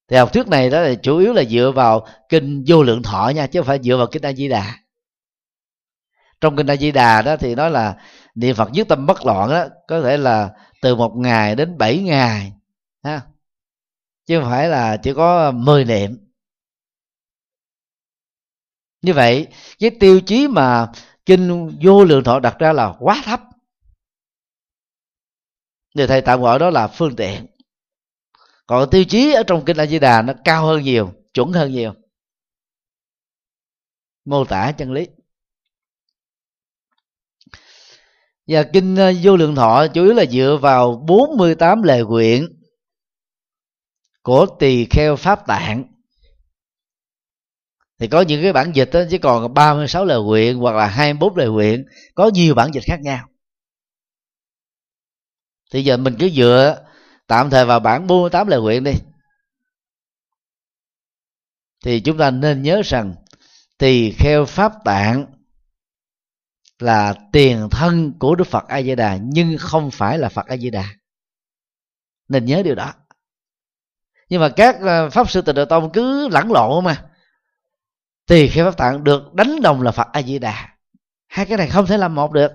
Thì học thuyết này đó là chủ yếu là dựa vào kinh vô lượng thọ nha, chứ không phải dựa vào kinh a di đà. Trong kinh a di đà đó thì nói là niệm phật nhất tâm bất loạn đó, có thể là từ một ngày đến bảy ngày, ha. Chứ không phải là chỉ có 10 niệm. Như vậy, cái tiêu chí mà kinh vô lượng thọ đặt ra là quá thấp người thầy tạm gọi đó là phương tiện. Còn tiêu chí ở trong kinh a di đà nó cao hơn nhiều, chuẩn hơn nhiều. Mô tả chân lý. Và kinh ờ, vô lượng thọ chủ yếu là dựa vào 48 lời nguyện của tỳ kheo pháp tạng. Thì có những cái bản dịch đó chỉ còn 36 lời nguyện hoặc là 24 lời nguyện, có nhiều bản dịch khác nhau thì giờ mình cứ dựa tạm thời vào bản 48 lời nguyện đi. Thì chúng ta nên nhớ rằng, tỳ kheo pháp tạng là tiền thân của đức phật a di đà nhưng không phải là phật a di đà nên nhớ điều đó. Nhưng mà các ờ, pháp sư tịnh độ tông cứ lẫn lộn mà tỳ kheo pháp tạng được đánh đồng là phật a di đà hai cái này không thể làm một được.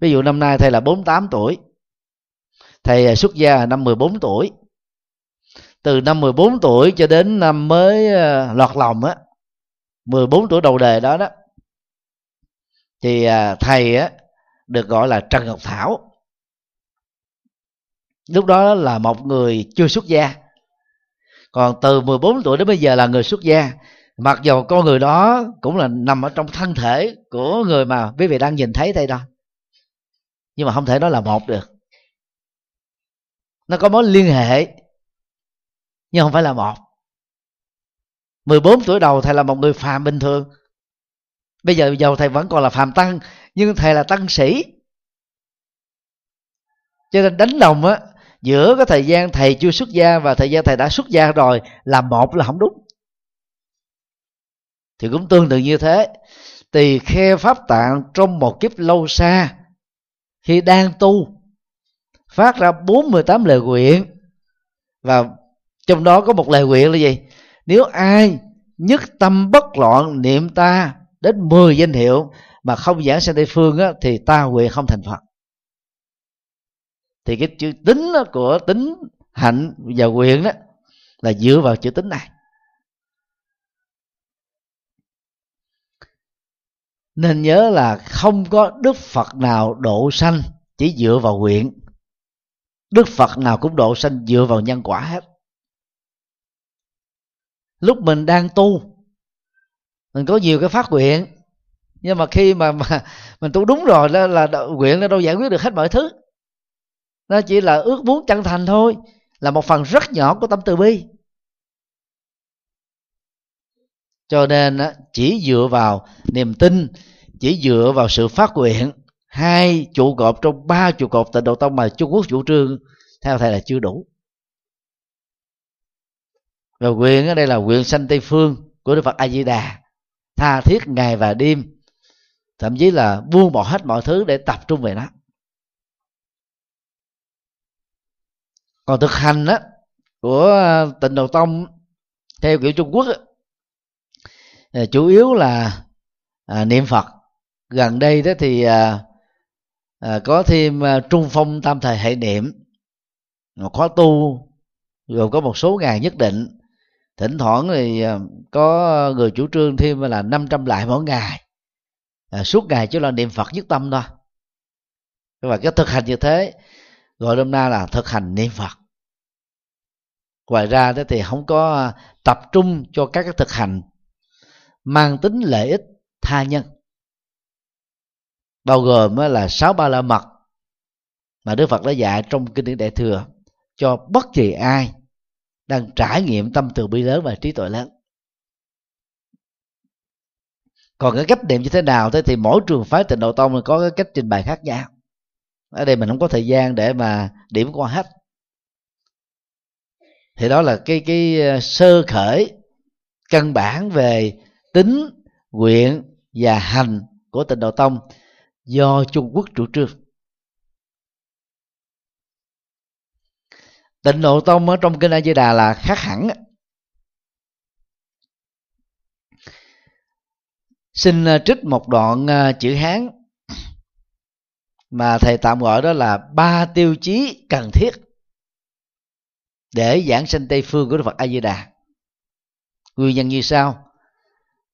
Ví dụ năm nay thầy là 48 tuổi thầy à, xuất gia năm 14 tuổi. Từ năm 14 tuổi cho đến năm mới à, lọt lòng á 14 tuổi đầu đề đó đó, thì à, thầy á, được gọi là trần ngọc thảo. Lúc đó là một người chưa xuất gia. Còn từ 14 tuổi đến bây giờ là người xuất gia. Mặc dù con người đó cũng là nằm ở trong thân thể của người mà quý vị đang nhìn thấy đây đó, nhưng mà không thể nói là một được nó có mối liên hệ. Nhưng không phải là một. 14 tuổi đầu thầy là một người phàm bình thường. Bây giờ giàu thầy vẫn còn là phàm tăng, nhưng thầy là tăng sĩ. Cho nên đánh đồng á, giữa cái thời gian thầy chưa xuất gia và thời gian thầy đã xuất gia rồi là một là không đúng. Thì cũng tương tự như thế. Tỳ khe pháp tạng trong một kiếp lâu xa, khi đang tu phát ra 48 lời nguyện. Và trong đó có một lời nguyện là gì? Nếu ai nhất tâm bất loạn niệm ta đến 10 danh hiệu mà không giảng sanh tây phương á, thì ta nguyện không thành phật. Thì cái chữ tính của tính hạnh và quyền đó là dựa vào chữ tính này. Nên nhớ là không có đức phật nào độ sanh chỉ dựa vào nguyện đức phật nào cũng độ sanh dựa vào nhân quả hết. Lúc mình đang tu mình có nhiều cái phát nguyện nhưng mà khi mà, mà mình tu đúng rồi đó là nguyện nó đâu giải quyết được hết mọi thứ. Nó chỉ là ước muốn chân thành thôi là một phần rất nhỏ của tâm từ bi. Cho nên chỉ dựa vào niềm tin chỉ dựa vào sự phát nguyện hai trụ cột trong ba trụ cột tịnh độ tông mà trung quốc chủ trương theo thầy là chưa đủ. Và quyền ở đây là quyền sanh tây phương của đức phật a di đà tha thiết ngày và đêm thậm chí là buông bỏ hết mọi thứ để tập trung về nó. Còn thực hành á của ờ, tịnh độ tông theo kiểu trung quốc á, chủ yếu là à, niệm phật. Gần đây đó thì à, à, có thêm à, trung phong tam thời hệ niệm mà khóa tu gồm có một số ngày nhất định. Thỉnh thoảng thì à, có người chủ trương thêm là 500 lại mỗi ngày. À, suốt ngày chỉ là niệm phật nhất tâm thôi. Và cái thực hành như thế gọi hôm nay là thực hành niệm phật. Ngoài ra đó thì không có à, tập trung cho các cái thực hành mang tính lợi ích tha nhân bao gồm là sáu ba la mật mà Đức Phật đã dạy trong kinh điển Đại thừa cho bất kỳ ai đang trải nghiệm tâm từ bi lớn và trí tuệ lớn. Còn cái cách niệm như thế nào thế thì mỗi trường phái tịnh độ tông có cái cách trình bày khác nhau. Ở đây mình không có thời gian để mà điểm qua hết. Thì đó là cái cái ờ, sơ khởi, căn bản về tính, nguyện và hành của tịnh độ tông do trung quốc chủ trương. Tịnh độ tông ở trong kinh a di đà là khác hẳn. Xin à, trích một đoạn à, chữ hán mà thầy tạm gọi đó là ba tiêu chí cần thiết để giảng sinh tây phương của đức phật a di đà. Nguyên nhân như sau.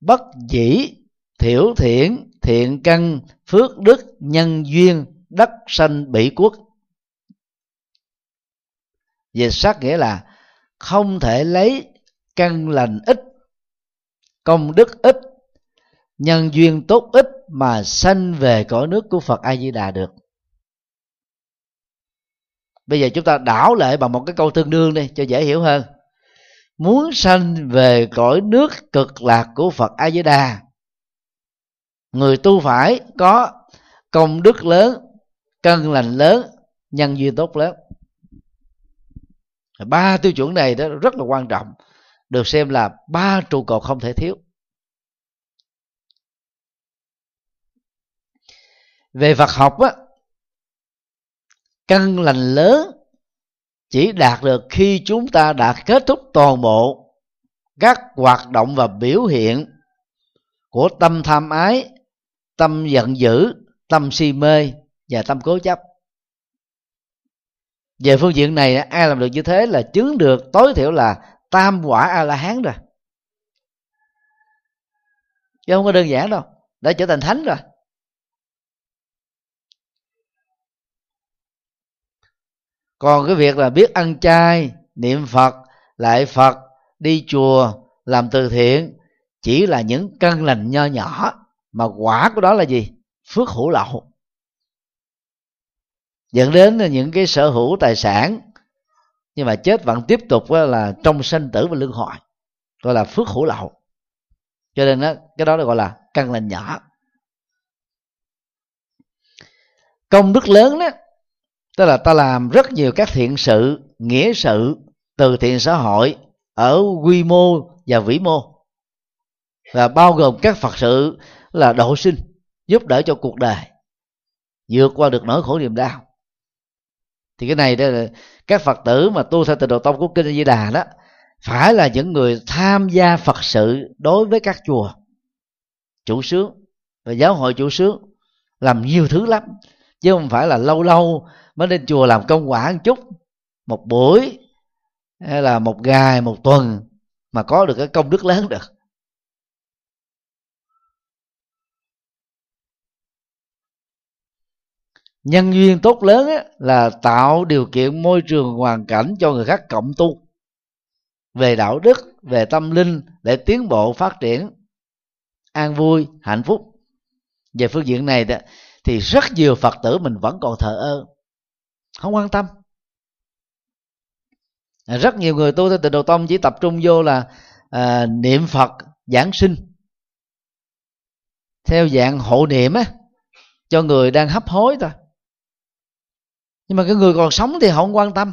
Bất dĩ, thiểu thiện thiện căn, phước đức, nhân duyên, đất sanh bỉ quốc về sát nghĩa là không thể lấy căn lành ít, công đức ít, nhân duyên tốt ít mà sanh về cõi nước của phật a di đà được. Bây giờ chúng ta đảo lại bằng một cái câu tương đương đi cho dễ hiểu hơn. Muốn sanh về cõi nước cực lạc của phật a di đà người tu phải có công đức lớn, cân lành lớn, nhân duyên tốt lớn. Ba tiêu chuẩn này đó rất là quan trọng, được xem là ba trụ cột không thể thiếu. Về Phật học á căn lành lớn chỉ đạt được khi chúng ta đã kết thúc toàn bộ các hoạt động và biểu hiện của tâm tham ái tâm giận dữ, tâm si mê và tâm cố chấp. Về phương diện này, ai làm được như thế là chứng được, tối thiểu là tam quả a la hán rồi. Chứ không có đơn giản đâu, đã trở thành thánh rồi. Còn cái việc là biết ăn chay, niệm phật, lại phật, đi chùa, làm từ thiện, chỉ là những căn lành nho nhỏ mà quả của đó là gì? Phước hữu lậu. Dẫn đến những cái sở hữu tài sản nhưng mà chết vẫn tiếp tục là trong sanh tử và luân hồi gọi là phước hữu lậu. Cho nên đó, cái đó gọi là căn lành nhỏ. Công đức lớn đó tức là ta làm rất nhiều các thiện sự nghĩa sự từ thiện xã hội ở quy mô và vĩ mô. Và bao gồm các phật sự là độ sinh, giúp đỡ cho cuộc đời, vượt qua được nỗi khổ niềm đau. Thì cái này đó là các phật tử mà tu theo tịnh độ tông của kinh di đà đó, phải là những người tham gia phật sự đối với các chùa, chủ sướng và giáo hội chủ sướng, làm nhiều thứ lắm, chứ không phải là lâu lâu mới lên chùa làm công quả một chút, một buổi hay là một ngày, một tuần mà có được cái công đức lớn được. Nhân duyên tốt lớn á, là tạo điều kiện môi trường hoàn cảnh cho người khác cộng tu. Về đạo đức về tâm linh để tiến bộ phát triển an vui hạnh phúc. Về phương diện này đó, thì rất nhiều phật tử mình vẫn còn thờ ơ không quan tâm. Rất nhiều người tu theo tịnh độ tông chỉ tập trung vô là à, niệm phật giảng sinh. Theo dạng hộ niệm á cho người đang hấp hối thôi nhưng mà cái người còn sống thì họ không quan tâm.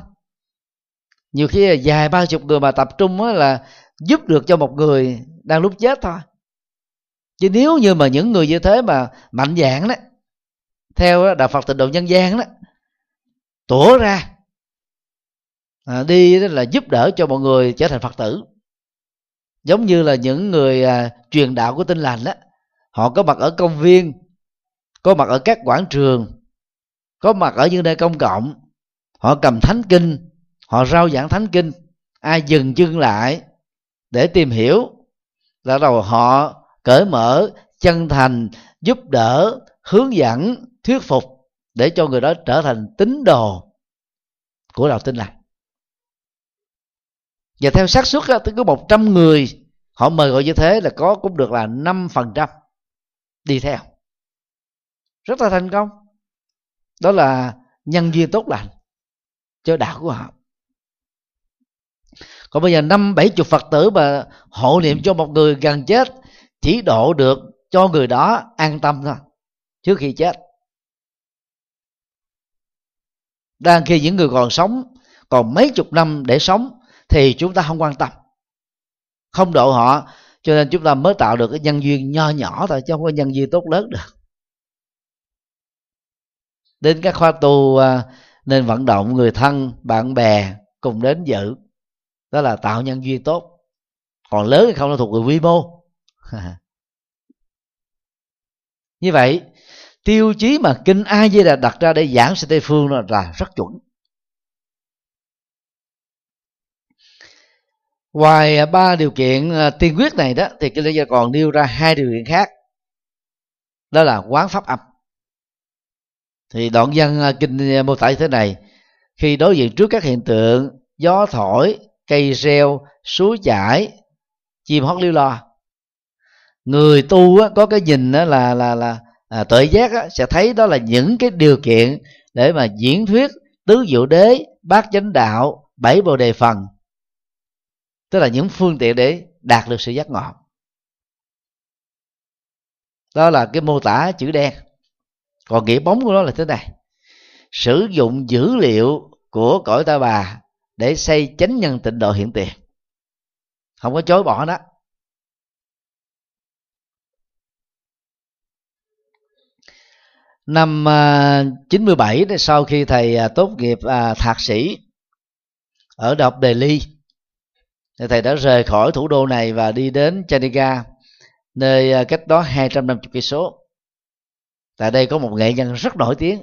Nhiều khi là vài ba chục người mà tập trung là giúp được cho một người đang lúc chết thôi. Chứ nếu như mà những người như thế mà mạnh dạng đó theo đạo phật tịnh độ nhân gian đó tủa ra à, đi đó là giúp đỡ cho mọi người trở thành phật tử. Giống như là những người à, truyền đạo của tinh lành đó họ có mặt ở công viên có mặt ở các quảng trường có mặt ở những nơi công cộng. Họ cầm thánh kinh, họ rao giảng thánh kinh. Ai dừng chân lại để tìm hiểu là đầu họ cởi mở, chân thành, giúp đỡ, hướng dẫn, thuyết phục để cho người đó trở thành tín đồ của đạo tin lành và theo xác suất tới cứ một trăm người, họ mời gọi như thế là có cũng được là năm phần trăm đi theo. Rất là thành công đó là nhân duyên tốt lành cho đạo của họ. Còn bây giờ năm bảy chục phật tử mà hộ niệm cho một người gần chết chỉ độ được cho người đó an tâm thôi, trước khi chết. Đang khi những người còn sống, còn mấy chục năm để sống thì chúng ta không quan tâm. Không độ họ, cho nên chúng ta mới tạo được cái nhân duyên nho nhỏ thôi, chứ không có nhân duyên tốt lớn được đến các khoa tu à, nên vận động người thân, bạn bè cùng đến dự. Đó là tạo nhân duyên tốt. Còn lớn hay không nó thuộc về quy mô. [LAUGHS] Như vậy, tiêu chí mà kinh a di đà đặt ra để giảng sư tây phương là rất chuẩn. Ngoài à, ba điều kiện à, tiên quyết này đó, thì kinh gia còn nêu ra hai điều kiện khác. Đó là quán pháp âm thì đoạn văn à, kinh à, mô tả như thế này. Khi đối diện trước các hiện tượng gió thổi cây reo suối chảy chim hót liêu lo. Người tu á, có cái nhìn á, là là là à, tuệ giác á, sẽ thấy đó là những cái điều kiện để mà diễn thuyết tứ diệu đế bát chánh đạo bảy bồ đề phần. Tức là những phương tiện để đạt được sự giác ngộ. Đó là cái mô tả chữ đen còn nghĩa bóng của nó là thế này. Sử dụng dữ liệu của cõi ta bà để xây chánh nhân tịnh độ hiện tiền. Không có chối bỏ à, đó năm 97 à, sau khi thầy à, tốt nghiệp à, thạc sĩ ở đại học Delhi thì thầy đã rời khỏi thủ đô này và đi đến Chandigarh nơi cách đó 250 cây số tại đây có một nghệ nhân rất nổi tiếng.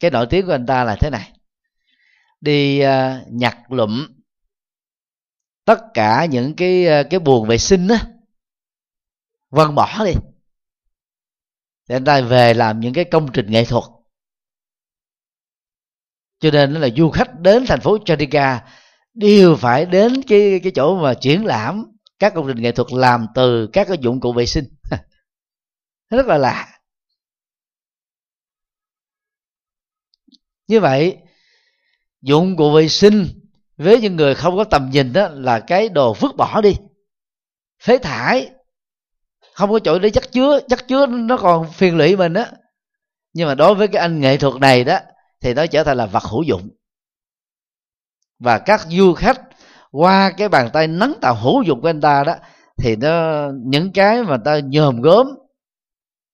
Cái nổi tiếng của anh ta là thế này. Đi uh, nhặt lụm tất cả những cái uh, cái buồn vệ sinh á vân bỏ đi. Thì anh ta về làm những cái công trình nghệ thuật. Cho nên là du khách đến thành phố Chandigarh đều phải đến cái cái chỗ mà triển lãm các công trình nghệ thuật làm từ các cái dụng cụ vệ sinh. [LAUGHS] Rất là lạ. Như vậy, dụng cụ vệ sinh với những người không có tầm nhìn đó là cái đồ vứt bỏ đi. Phế thải, không có chỗ để chất chứa chất chứa nó còn phiền lụy mình á. Nhưng mà đối với cái anh nghệ thuật này đó, thì nó trở thành là vật hữu dụng. Và các du khách qua cái bàn tay nắng tạo hữu dụng của anh ta đó, thì nó, những cái mà ta nhòm gớm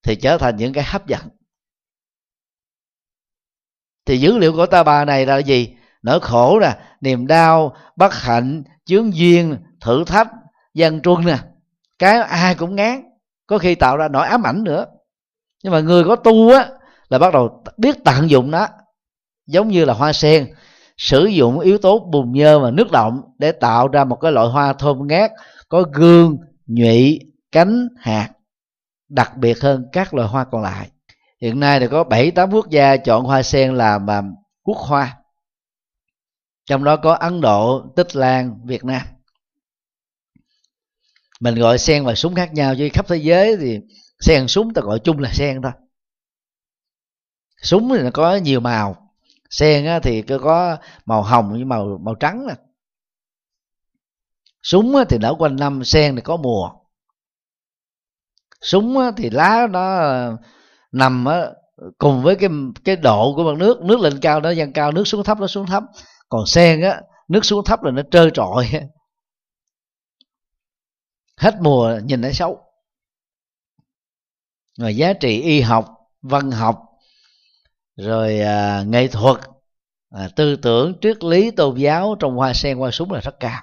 thì trở thành những cái hấp dẫn thì dữ liệu của ta bà này là gì? Nỗi khổ nè, niềm đau, bất hạnh, chướng duyên, thử thách, gian truân nè. Cái ai cũng ngán, có khi tạo ra nỗi ám ảnh nữa. Nhưng mà người có tu á, là bắt đầu biết tận dụng nó. Giống như là hoa sen, sử dụng yếu tố bùn nhơ và nước động để tạo ra một cái loại hoa thơm ngát, có gương, nhụy, cánh, hạt. Đặc biệt hơn các loài hoa còn lại hiện nay thì có bảy, tám quốc gia chọn hoa sen làm quốc hoa. Trong đó có ấn độ, tích lan, việt nam. Mình gọi sen và súng khác nhau, chứ khắp thế giới thì sen súng ta gọi chung là sen thôi. Súng thì nó có nhiều màu. Sen thì có màu hồng với màu màu trắng nè. Súng thì nở quanh năm, sen thì có mùa. Súng thì lá nó nằm cùng với cái cái độ của mặt nước nước lên cao nó dâng cao nước xuống thấp nó xuống thấp. Còn sen á nước xuống thấp là nó trơ trọi. [LAUGHS] Hết mùa nhìn nó xấu. Rồi giá trị y học văn học rồi à, nghệ thuật à, tư tưởng triết lý tôn giáo trong hoa sen hoa súng là rất cao.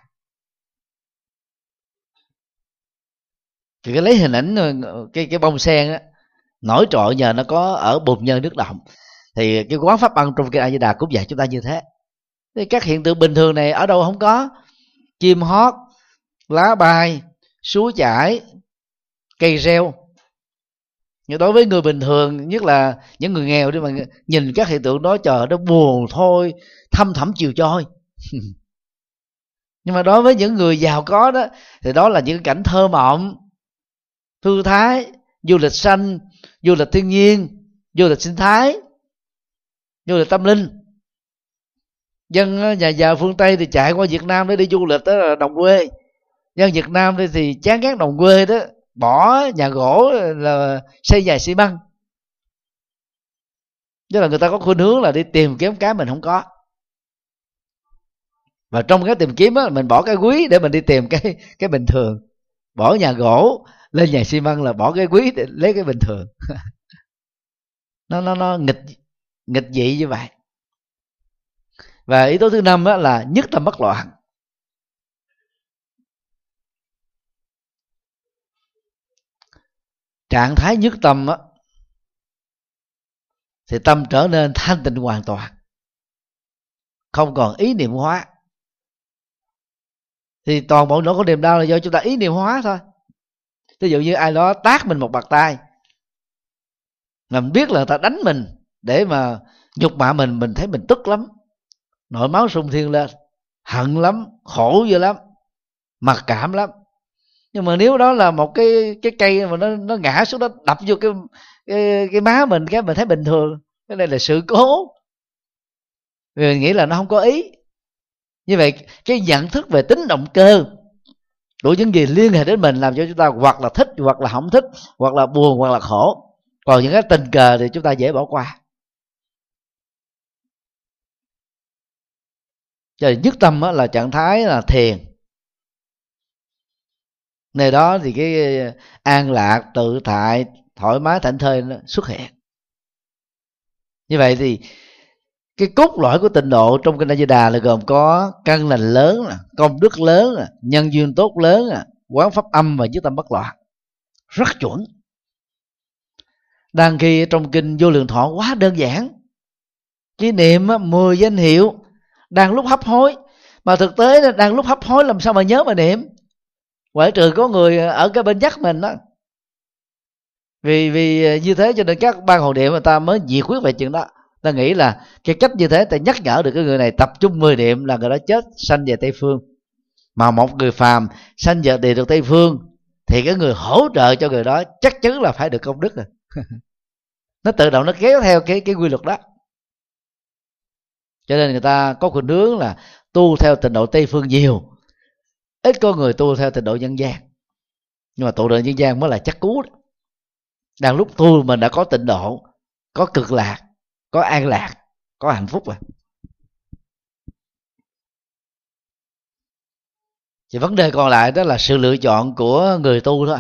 Thì cái lấy hình ảnh ờ, ờ, cái cái bông sen á nổi trội nhờ nó có ở bùn nhơ nước động thì cái quán pháp ăn trong cái a di đà cũng dạy chúng ta như thế. Thì các hiện tượng bình thường này ở đâu không có? Chim hót, lá bay suối chảy, cây reo nhưng đối với người bình thường, nhất là những người nghèo đi mà nhìn các hiện tượng đó chờ nó buồn thôi, thâm thẳm chiều trôi [LAUGHS] nhưng mà đối với những người giàu có đó, thì đó là những cảnh thơ mộng, thư thái, du lịch xanh du lịch thiên nhiên du lịch sinh thái du lịch tâm linh. Dân nhà giàu phương tây thì chạy qua việt nam để đi du lịch đó là đồng quê. Dân việt nam thì thì chán ghét đồng quê đó, bỏ nhà gỗ là xây nhà xi măng. Tức là người ta có khuynh hướng là đi tìm kiếm cái mình không có. Và trong cái tìm kiếm á, mình bỏ cái quý để mình đi tìm cái cái bình thường. Bỏ nhà gỗ lên nhà xi măng là bỏ cái quý để lấy cái bình thường. [LAUGHS] Nó nó nó nghịch nghịch dị như vậy. Và yếu tố thứ năm là nhất tâm bất loạn. Trạng thái nhất tâm á, thì tâm trở nên thanh tịnh hoàn toàn. Không còn ý niệm hóa. Thì toàn bộ nỗi khổ niềm đau là do chúng ta ý niệm hóa thôi ví dụ như ai đó tác mình một bạc tay mà mình biết là người ta đánh mình để mà nhục mạ mình mình thấy mình tức lắm. Nổi máu sung thiên lên hận lắm khổ dữ lắm mặc cảm lắm. Nhưng mà nếu đó là một cái cái cây mà nó nó ngã xuống đó đập vô cái cái, cái má mình cái mình thấy bình thường cái này là sự cố. Người nghĩ là nó không có ý. Như vậy cái nhận thức về tính động cơ của những gì liên hệ đến mình làm cho chúng ta hoặc là thích, hoặc là không thích, hoặc là buồn, hoặc là khổ. Còn những cái tình cờ thì chúng ta dễ bỏ qua. Cho nhất tâm là trạng thái là thiền. Nơi đó thì cái an lạc, tự tại, thoải mái, thảnh thơi nó xuất hiện. Như vậy thì cái cốt lõi của tịnh độ trong kinh A Di Đà là gồm có căn lành lớn công đức lớn nhân duyên tốt lớn quán pháp âm và nhất tâm bất loạn. Rất chuẩn. Đang khi trong kinh vô lượng thọ quá đơn giản. Chỉ niệm 10 danh hiệu đang lúc hấp hối. Mà thực tế là đang lúc hấp hối làm sao mà nhớ mà niệm? Ngoại trừ có người ở cái bên dắt mình đó vì vì như thế cho nên các ban hồ niệm người ta mới diệt quyết về chuyện đó ta nghĩ là cái cách như thế ta nhắc nhở được cái người này tập trung 10 niệm là người đó chết, sanh về tây phương. Mà một người phàm sanh về địa được tây phương thì cái người hỗ trợ cho người đó chắc chắn là phải được công đức rồi. [LAUGHS] Nó tự động nó kéo theo cái cái quy luật đó. Cho nên người ta có khuynh hướng là tu theo tình độ tây phương nhiều, ít có người tu theo tình độ nhân gian. Nhưng mà tụ độ nhân gian mới là chắc cú đó. đang lúc tu mình đã có tịnh độ, có cực lạc có an lạc, có hạnh phúc rồi thì vấn đề còn lại đó là sự lựa chọn của người tu thôi.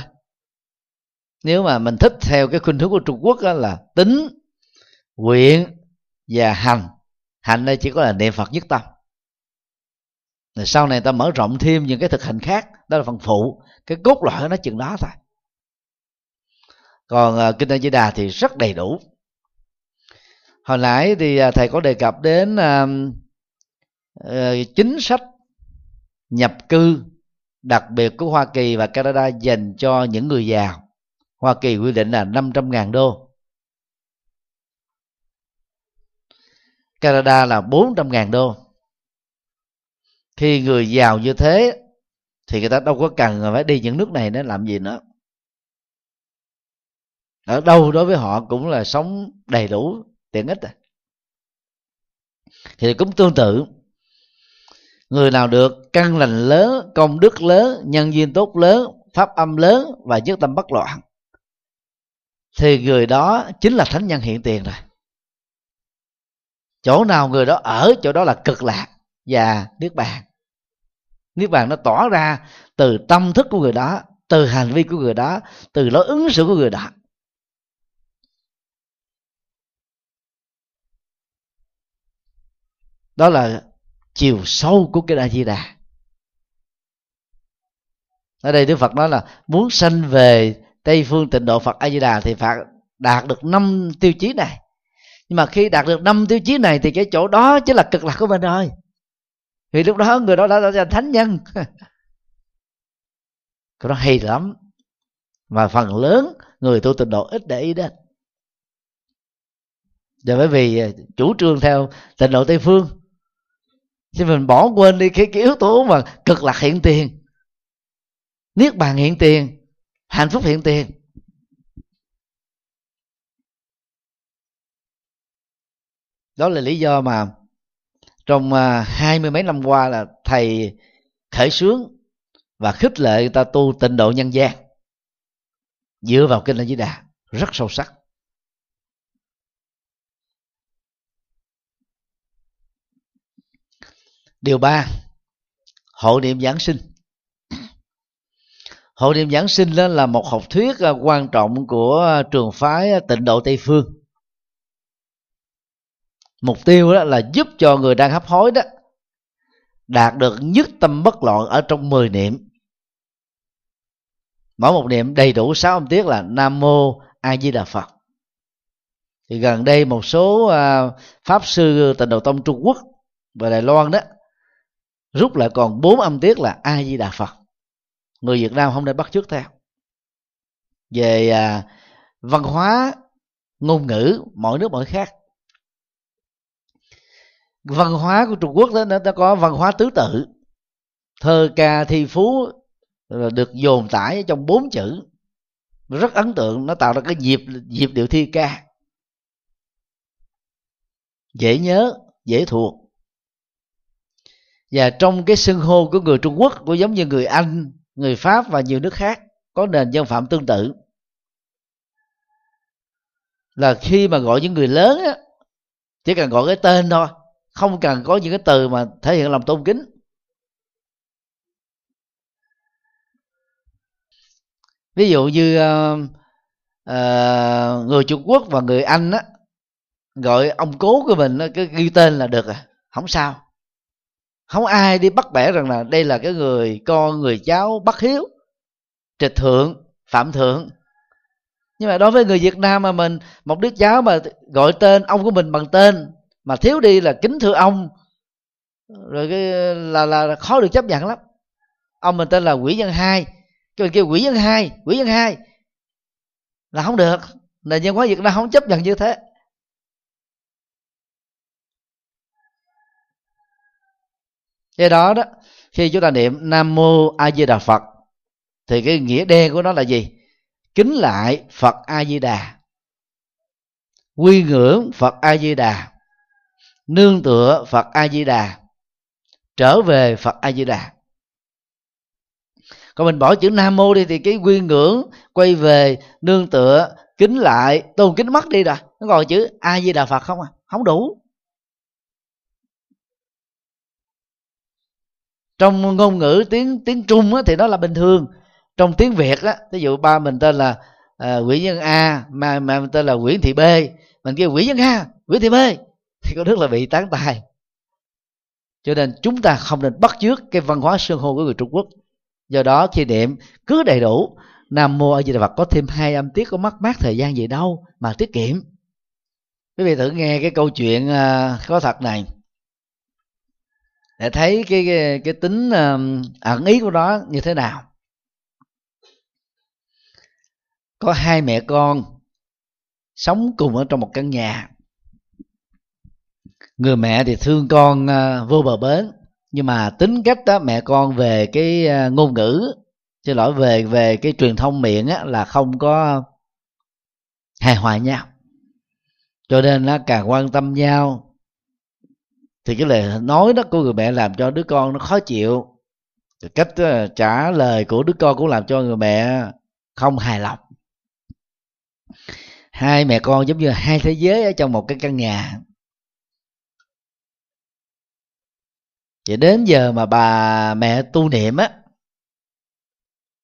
Nếu mà mình thích theo cái khuynh hướng của trung quốc đó là tính, nguyện và hành. Hành đây chỉ có là niệm phật nhất tâm. Rồi sau này ta mở rộng thêm những cái thực hành khác, đó là phần phụ. Cái cốt lõi nó chừng đó thôi. Còn ờ, kinh A Di Đà thì rất đầy đủ hồi nãy thì à, thầy có đề cập đến uh, chính sách nhập cư đặc biệt của Hoa Kỳ và Canada dành cho những người giàu. Hoa Kỳ quy định là 500 ngàn đô. Canada là 400 ngàn đô. Khi người giàu như thế thì người ta đâu có cần phải đi những nước này để làm gì nữa. Ở đâu đối với họ cũng là sống đầy đủ tiện ích à. thì cũng tương tự, người nào được căn lành lớn, công đức lớn, nhân duyên tốt lớn, pháp âm lớn và nhất tâm bất loạn, thì người đó chính là thánh nhân hiện tiền rồi. Chỗ nào người đó ở, chỗ đó là cực lạc và niết bàn. Niết bàn nó tỏ ra từ tâm thức của người đó, từ hành vi của người đó, từ lối ứng xử của người đó. Đó là chiều sâu của cái đại di đà ở đây đức phật nói là muốn sanh về tây phương tịnh độ phật a di đà thì phải đạt được năm tiêu chí này. Nhưng mà khi đạt được năm tiêu chí này thì cái chỗ đó chính là cực lạc của mình rồi. Vì lúc đó người đó đã trở thành thánh nhân. [LAUGHS] Cái đó hay lắm. Mà phần lớn người tu tịnh độ ít để ý đến. Và bởi vì à, chủ trương theo tịnh độ tây phương thì mình bỏ quên đi cái, cái yếu tố mà cực lạc hiện tiền. Niết bàn hiện tiền hạnh phúc hiện tiền. Đó là lý do mà trong à, hai mươi mấy năm qua là thầy khởi sướng và khích lệ người ta tu tịnh độ nhân gian. Dựa vào kinh a di đà rất sâu sắc. Điều ba, hộ niệm giáng sinh. Hộ niệm giáng sinh đó là một học thuyết à, quan trọng của à, trường phái à, tịnh độ tây phương. Mục tiêu đó là giúp cho người đang hấp hối đó đạt được nhất tâm bất loạn ở trong 10 niệm. Mỗi một niệm đầy đủ sáu âm tiết là nam mô a di đà phật. Thì gần đây một số pháp sư tịnh độ tông trung quốc và đài loan đó rút lại còn bốn âm tiết là a di đà phật. Người việt nam không nên bắt chước theo. Về à, văn hóa ngôn ngữ mỗi nước mỗi khác. Văn hóa của trung quốc đó nó, nó có văn hóa tứ tự. Thơ ca thi phú được dồn tải trong bốn chữ. Rất ấn tượng nó tạo ra cái nhịp nhịp điệu thi ca. Dễ nhớ dễ thuộc và trong cái xưng hô của người trung quốc cũng giống như người anh người pháp và nhiều nước khác có nền dân phạm tương tự. Là khi mà gọi những người lớn á chỉ cần gọi cái tên thôi không cần có những cái từ mà thể hiện lòng tôn kính. Ví dụ như uh, uh, người trung quốc và người anh á gọi ông cố của mình cái ghi tên là được à không sao không ai đi bắt bẻ rằng là đây là cái người, con người cháu bất hiếu, trịch thượng, phạm thượng. Nhưng mà đối với người việt nam mà mình, một đứa cháu mà gọi tên ông của mình bằng tên, mà thiếu đi là kính thưa ông, rồi cái, là là khó được chấp nhận lắm. Ông mình tên là quỷ nhân hai, cái mình kêu quỷ nhân hai, quỷ nhân hai, là không được. Nền văn hóa việt nam không chấp nhận như thế. Do đó đó, khi chúng ta niệm nam mô a di đà phật, thì cái nghĩa đen của nó là gì? Kính lại phật a di đà. Quy ngưỡng phật a di đà. Nương tựa phật a di đà. Trở về phật a di đà. Còn mình bỏ chữ nam mô đi thì cái quy ngưỡng quay về, nương tựa, kính lại, tôn kính mất đi rồi. Nó còn chữ a di đà phật không à? Không đủ. Trong ngôn ngữ tiếng tiếng trung á, thì nó là bình thường. Trong tiếng việt á ví dụ ba mình tên là uh, nguyễn nhân a mà mà mình tên là nguyễn thị b mình kêu nguyễn nhân a nguyễn thị b thì có rất là bị tán tài. Cho nên chúng ta không nên bắt chước cái văn hóa xương hô của người trung quốc. Do đó khi niệm cứ đầy đủ nam mô a di đà phật có thêm hai âm tiết có mất mát thời gian gì đâu mà tiết kiệm. Quý vị thử nghe cái câu chuyện à, uh, có thật này để thấy cái cái, cái tính ẩn ý của nó như thế nào. Có hai mẹ con sống cùng ở trong một căn nhà. Người mẹ thì thương con ờ, vô bờ bến nhưng mà tính cách đó mẹ con về cái ờ, ngôn ngữ xin lỗi về về cái truyền thông miệng á, là không có hài hòa nhau. Cho nên nó càng quan tâm nhau thì cái lời nói đó của người mẹ làm cho đứa con nó khó chịu. Cách ờ, trả lời của đứa con cũng làm cho người mẹ không hài lòng. Hai mẹ con giống như hai thế giới ở trong một cái căn nhà. Vậy đến giờ mà bà mẹ tu niệm á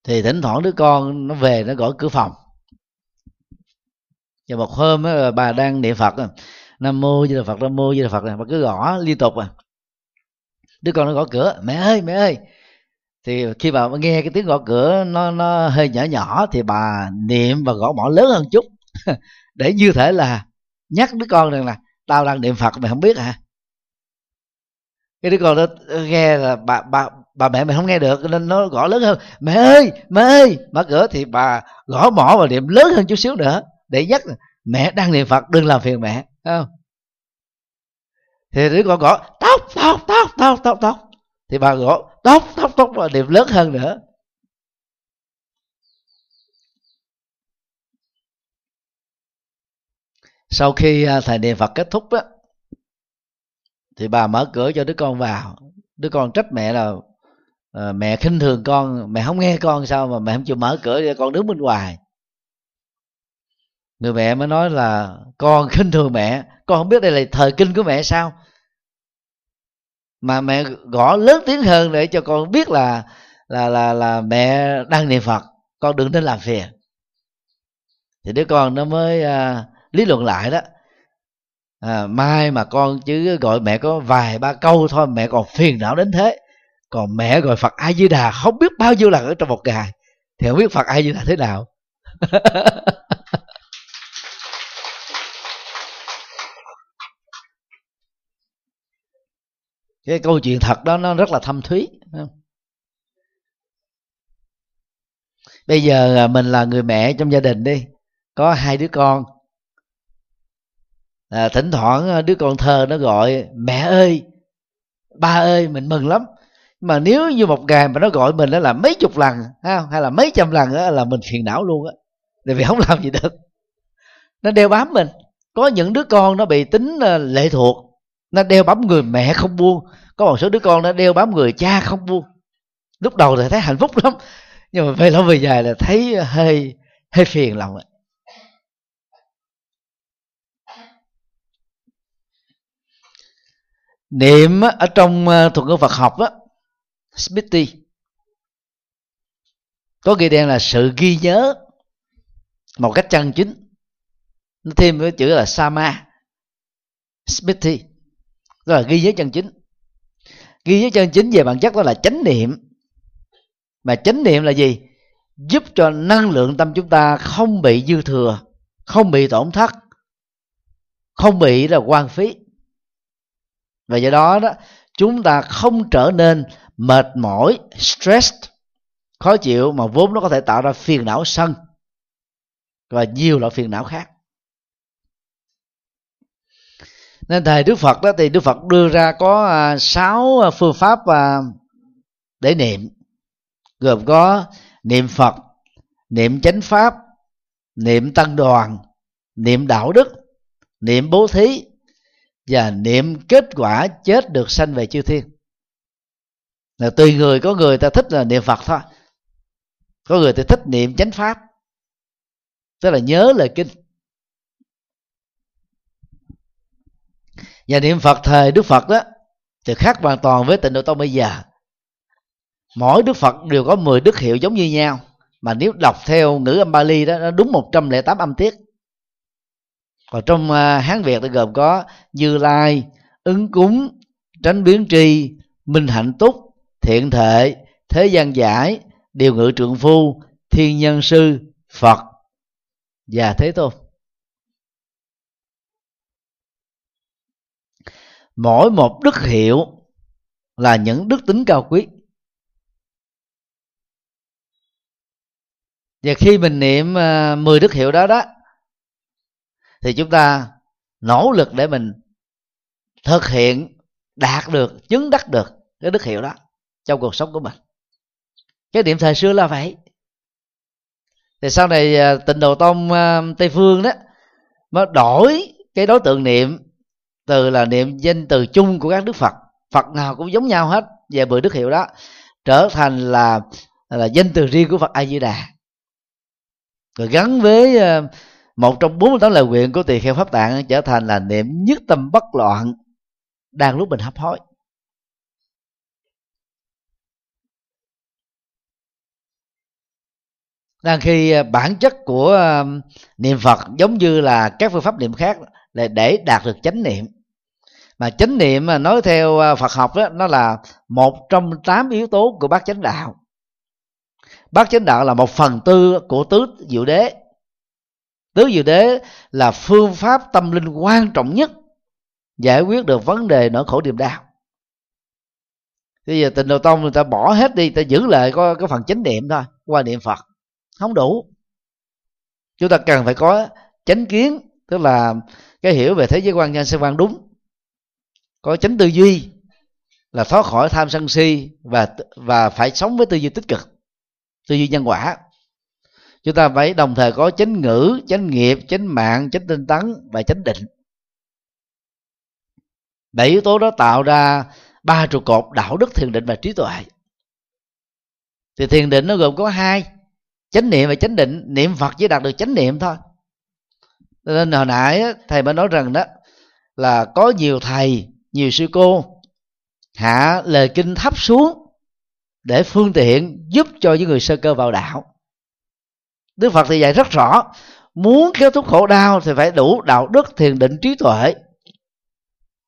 thì thỉnh thoảng đứa con nó về nó gõ cửa phòng. Và một hôm á, bà đang niệm phật nam mô di đà phật, nam mô di đà phật này, mà cứ gõ liên tục à. Đứa con nó gõ cửa, mẹ ơi mẹ ơi. Thì khi bà nghe cái tiếng gõ cửa nó nó hơi nhỏ nhỏ thì bà niệm và gõ mỏ lớn hơn chút. [LAUGHS] Để như thể là nhắc đứa con rằng là tao đang niệm phật, mày không biết hả? Cái đứa con đó nghe là bà bà bà mẹ mày không nghe được, nên nó gõ lớn hơn. Mẹ ơi mẹ ơi. Mở cửa thì bà gõ mỏ và niệm lớn hơn chút xíu nữa, để nhắc mẹ đang niệm phật, đừng làm phiền mẹ không? Thì đứa con gõ tóc tóc tóc tóc tóc tóc. Thì bà gõ tóc tóc tóc và niệm lớn hơn nữa. Sau khi à, thầy niệm phật kết thúc á, thì bà mở cửa cho đứa con vào. Đứa con trách mẹ là à, mẹ khinh thường con, mẹ không nghe con sao mà mẹ không chịu mở cửa cho con đứng bên ngoài người mẹ mới nói là con [LAUGHS] khinh thường mẹ con không biết đây là thời kinh của mẹ sao? Mà mẹ gõ lớn tiếng hơn để cho con biết là là là là mẹ đang niệm phật con đừng nên làm phiền. Thì đứa con nó mới à, lý luận lại đó. À, mai mà con chứ gọi mẹ có vài ba câu thôi mẹ còn phiền não đến thế. Còn mẹ gọi phật a di đà không biết bao nhiêu lần ở trong một ngày. Thì không biết phật a di đà thế nào. [LAUGHS] cái câu chuyện thật đó nó rất là thâm thúy bây giờ à, mình là người mẹ trong gia đình đi có hai đứa con. À, thỉnh thoảng à, đứa con thơ nó gọi mẹ ơi ba ơi mình mừng lắm. Mà nếu như một ngày mà nó gọi mình đó là mấy chục lần hay là mấy trăm lần đó là mình phiền não luôn á tại vì không làm gì được. Nó đeo bám mình. Có những đứa con nó bị tính à, lệ thuộc nó đeo bám người mẹ không buông. Có một số đứa con nó đeo bám người cha không buông. Lúc đầu thì thấy hạnh phúc lắm, nhưng mà về lâu về dài là thấy hơi hơi phiền lòng ấy. niệm ở trong ờ, thuật ngữ Phật học á Smithy có ghi đen là sự ghi nhớ một cách chân chính. Nó thêm cái chữ là sama Smithy đó là ghi nhớ chân chính. Ghi nhớ chân chính về bản chất đó là chánh niệm. Mà chánh niệm là gì? Giúp cho năng lượng tâm chúng ta không bị dư thừa, không bị tổn thất, không bị là quan phí. Và do đó đó, chúng ta không trở nên mệt mỏi stress khó chịu mà vốn nó có thể tạo ra phiền não sân và nhiều loại phiền não khác. Nên thầy đức phật đó, thì đức phật đưa ra có à, sáu à, phương pháp à, để niệm. Gồm có niệm phật, niệm chánh pháp, niệm tăng đoàn, niệm đạo đức, niệm bố thí, và niệm kết quả chết được sanh về chư thiên. Là tùy người, có người ta thích là niệm phật thôi. Có người thì thích niệm chánh pháp. Tức là nhớ lời kinh. Và niệm phật thời đức phật đó, thì khác hoàn toàn với tịnh độ tông bây giờ. Mỗi đức phật đều có 10 đức hiệu giống như nhau, mà nếu đọc theo ngữ âm Bali đó, nó đúng 108 âm tiết. Còn trong à, hán việt thì gồm có như lai, ứng cúng, tránh biến tri, minh hạnh túc, thiện thệ, thế gian giải, điều ngự trượng phu, thiên nhân sư, phật. Và thế tôn mỗi một đức hiệu là những đức tính cao quý. Và khi mình niệm à, 10 đức hiệu đó đó, thì chúng ta nỗ lực để mình thực hiện đạt được, chứng đắc được cái đức hiệu đó trong cuộc sống của mình. Cái điểm thời xưa là vậy. Thì sau này à, tịnh độ tông à, tây phương đó, mới đổi cái đối tượng niệm từ là niệm danh từ chung của các đức phật phật nào cũng giống nhau hết về mười đức hiệu đó, trở thành là là danh từ riêng của phật a di đà rồi gắn với ờ, một trong 48 lời nguyện của tỳ kheo pháp tạng trở thành là niệm nhất tâm bất loạn, đang lúc mình hấp hối. Đang khi ờ, bản chất của ờ, niệm phật giống như là các phương pháp niệm khác là để đạt được chánh niệm mà chánh niệm nói theo à, phật học đó, nó là một trong tám yếu tố của bát chánh đạo. Bát chánh đạo là một phần tư của tứ diệu đế. Tứ diệu đế là phương pháp tâm linh quan trọng nhất, giải quyết được vấn đề nỗi khổ niềm đau. Bây giờ tình đầu tông người ta bỏ hết đi, ta giữ lại có, cái phần chánh niệm thôi, qua niệm phật. Không đủ. Chúng ta cần phải có chánh kiến, tức là cái hiểu về thế giới quan nhân sinh quan đúng có chánh tư duy là thoát khỏi tham sân si và và phải sống với tư duy tích cực, tư duy nhân quả. Chúng ta phải đồng thời có chánh ngữ, chánh nghiệp, chánh mạng, chánh tinh tấn và chánh định. Bảy yếu tố đó tạo ra ba trụ cột đạo đức thiền định và trí tuệ. Thì thiền định nó gồm có hai, chánh niệm và chánh định. Niệm phật chỉ đạt được chánh niệm thôi. Nên hồi nãy thầy mới nói rằng đó là có nhiều thầy nhiều sư cô hạ lời kinh thấp xuống để phương tiện giúp cho những người sơ cơ vào đạo. Đức phật thì dạy rất rõ, muốn kéo thúc khổ đau thì phải đủ đạo đức, thiền định, trí tuệ.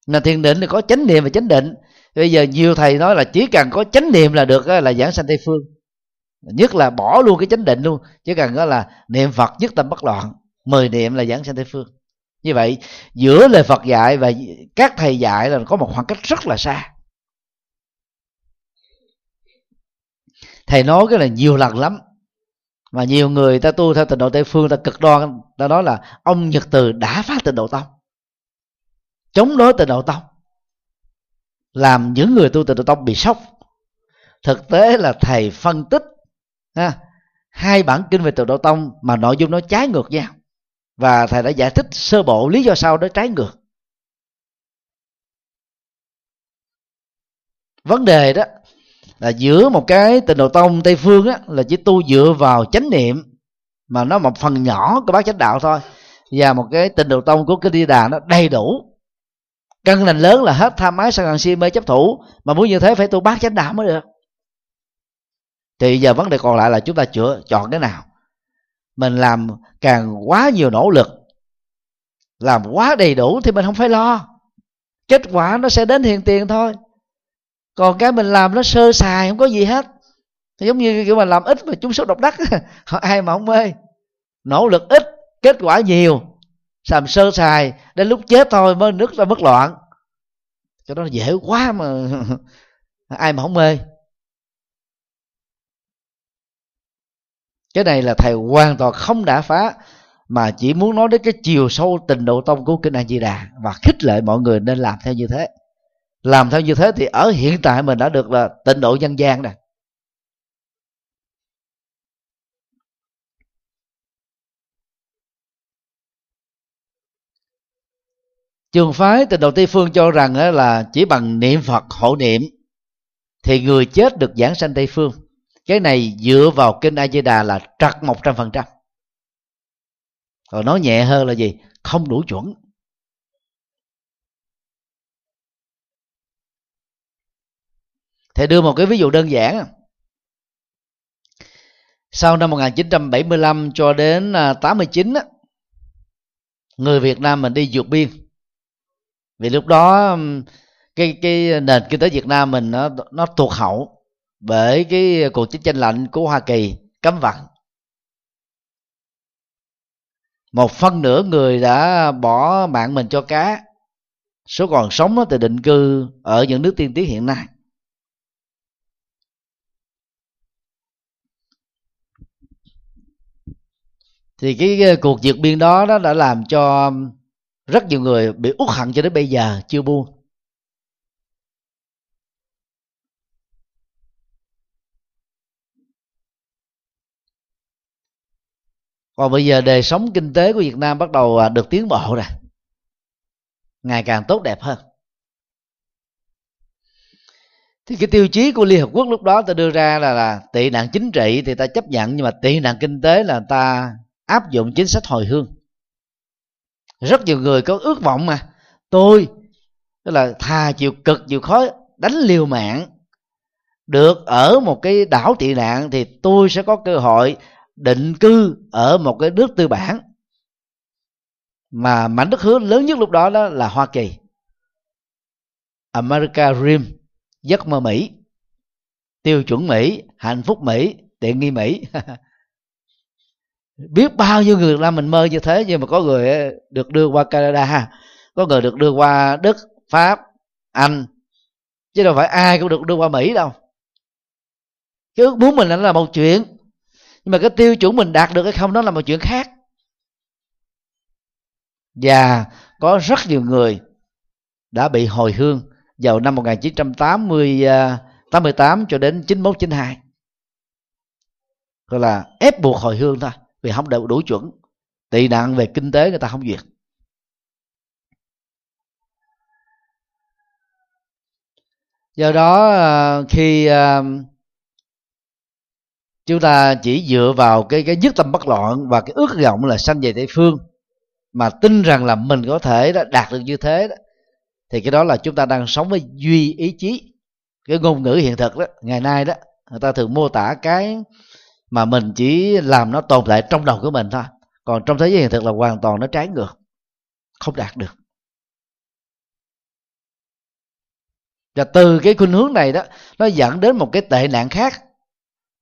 Là thiền định thì có chánh niệm và chánh định. Bây giờ nhiều thầy nói là chỉ cần có chánh niệm là được là giảng sanh tây phương. Nhất là bỏ luôn cái chánh định luôn chỉ cần đó là niệm phật nhất tâm bất loạn. Mười niệm là giảng sanh tây phương như vậy giữa lời phật dạy và các thầy dạy là có một khoảng cách rất là xa. Thầy nói cái là nhiều lần lắm. Mà nhiều người ta tu theo tịnh độ tây phương ta cực đoan ta nói là ông nhật từ đã phá tịnh độ tông. Chống đối tịnh độ tông. Làm những người tu tịnh độ tông bị sốc. Thực tế là thầy phân tích ha, hai bản kinh về tịnh độ tông mà nội dung nó trái ngược nhau và thầy đã giải thích sơ bộ lý do sao đó trái ngược. Vấn đề đó là giữa một cái tịnh độ tông tây phương á, là chỉ tu dựa vào chánh niệm, mà nó một phần nhỏ của bác chánh đạo thôi. Và một cái tịnh độ tông của kinh di đà nó đầy đủ. Căn lành lớn là hết tham ái sân hận si mê chấp thủ, mà muốn như thế phải tu bát chánh đạo mới được. Thì giờ vấn đề còn lại là chúng ta chữa chọn cái nào? Mình làm càng quá nhiều nỗ lực. Làm quá đầy đủ thì mình không phải lo. Kết quả nó sẽ đến hiện tiền thôi. Còn cái mình làm nó sơ sài, không có gì hết. Giống như kiểu mà làm ít mà chúng số độc đắc [LAUGHS] ai mà không mê. Nỗ lực ít, kết quả nhiều. Làm sơ sài, đến lúc chết thôi mới nước ra mất loạn. Cho nó dễ quá mà [LAUGHS] ai mà không mê. Cái này là thầy hoàn toàn không đã phá, mà chỉ muốn nói đến cái chiều sâu tình độ tông của kinh A Di Đà và khích lệ mọi người nên làm theo như thế. Làm theo như thế thì ở hiện tại mình đã được là tịnh độ dân gian nè trường phái tịnh độ tây phương cho rằng là chỉ bằng niệm phật hộ niệm thì người chết được giảng sanh tây phương cái này dựa vào kinh a di đà là trật một trăm phần trăm. Còn nói nhẹ hơn là gì? Không đủ chuẩn. Thầy đưa một cái ví dụ đơn giản. Sau năm 1975 cho đến à, 89 á, Người Việt Nam mình đi vượt biên. Vì lúc đó cái cái nền kinh tế Việt Nam mình nó nó tuột hậu bởi cái ờ, cuộc chiến tranh lạnh của Hoa Kỳ cấm vận. Một phân nửa người đã bỏ mạng mình cho cá. Số còn sống thì định cư ở những nước tiên tiến hiện nay. Thì cái ờ, cuộc vượt biên đó đó đã làm cho rất nhiều người bị uất hận cho đến bây giờ, chưa buông. Còn bây giờ đời sống kinh tế của Việt Nam bắt đầu à, được tiến bộ rồi. Ngày càng tốt đẹp hơn. Thì cái tiêu chí của Liên Hợp Quốc lúc đó ta đưa ra là, là tị nạn chính trị thì ta chấp nhận nhưng mà tị nạn kinh tế là ta áp dụng chính sách hồi hương. Rất nhiều người có ước vọng mà. Tôi tức là thà chịu cực chịu khó đánh liều mạng được ở một cái đảo tị nạn thì tôi sẽ có cơ hội định cư ở một cái nước tư bản. Mà mảnh đất hứa lớn nhất lúc đó đó là Hoa Kỳ. America Dream, giấc mơ Mỹ. Tiêu chuẩn Mỹ, hạnh phúc Mỹ, tiện nghi Mỹ. [LAUGHS] Biết bao nhiêu người làm mình mơ như thế, nhưng mà có người ờ, được đưa qua Canada có người được đưa qua Đức Pháp, Anh. Chứ đâu phải ai cũng được đưa qua Mỹ đâu. Cái ước muốn mình là một chuyện nhưng mà cái tiêu chuẩn mình đạt được hay không đó là một chuyện khác. Và có rất nhiều người đã bị hồi hương vào năm 1980 88 à, cho đến 91 92 gọi là ép buộc hồi hương thôi, vì không đủ đủ chuẩn. Tị nạn về kinh tế người ta không duyệt. Do đó à, khi à, chúng ta chỉ dựa vào cái cái nhất tâm bất loạn và cái ước vọng là sanh về tây phương mà tin rằng là mình có thể đã đạt được như thế đó, thì cái đó là chúng ta đang sống với duy ý chí cái ngôn ngữ hiện thực đó. Ngày nay đó người ta thường mô tả cái mà mình chỉ làm nó tồn tại trong đầu của mình thôi còn trong thế giới hiện thực là hoàn toàn nó trái ngược không đạt được. Và từ cái khuynh hướng này đó nó dẫn đến một cái tệ nạn khác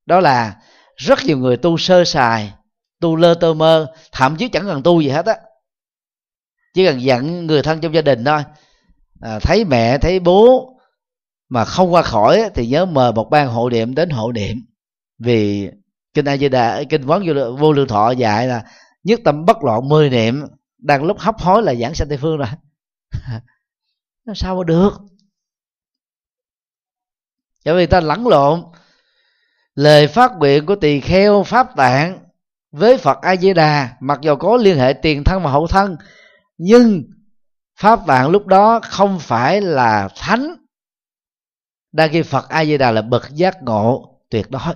đó là rất nhiều người tu sơ sài tu lơ tơ mơ thậm chí chẳng cần tu gì hết á. Chỉ cần dặn người thân trong gia đình thôi. À, thấy mẹ thấy bố mà không qua khỏi thì nhớ mời một ban hộ niệm đến hộ niệm. Vì kinh a di đà kinh quán vô, vô lượng thọ dạy là nhất tâm bất loạn mười niệm đang lúc hấp hối là giảng sanh tây phương rồi. [LAUGHS] Sao mà được? Bởi vì ta lẫn lộn lời phát nguyện của tỳ kheo pháp tạng với phật a di đà mặc dù có liên hệ tiền thân và hậu thân, nhưng pháp tạng lúc đó không phải là thánh. Đang khi phật a di đà là bậc giác ngộ tuyệt đối.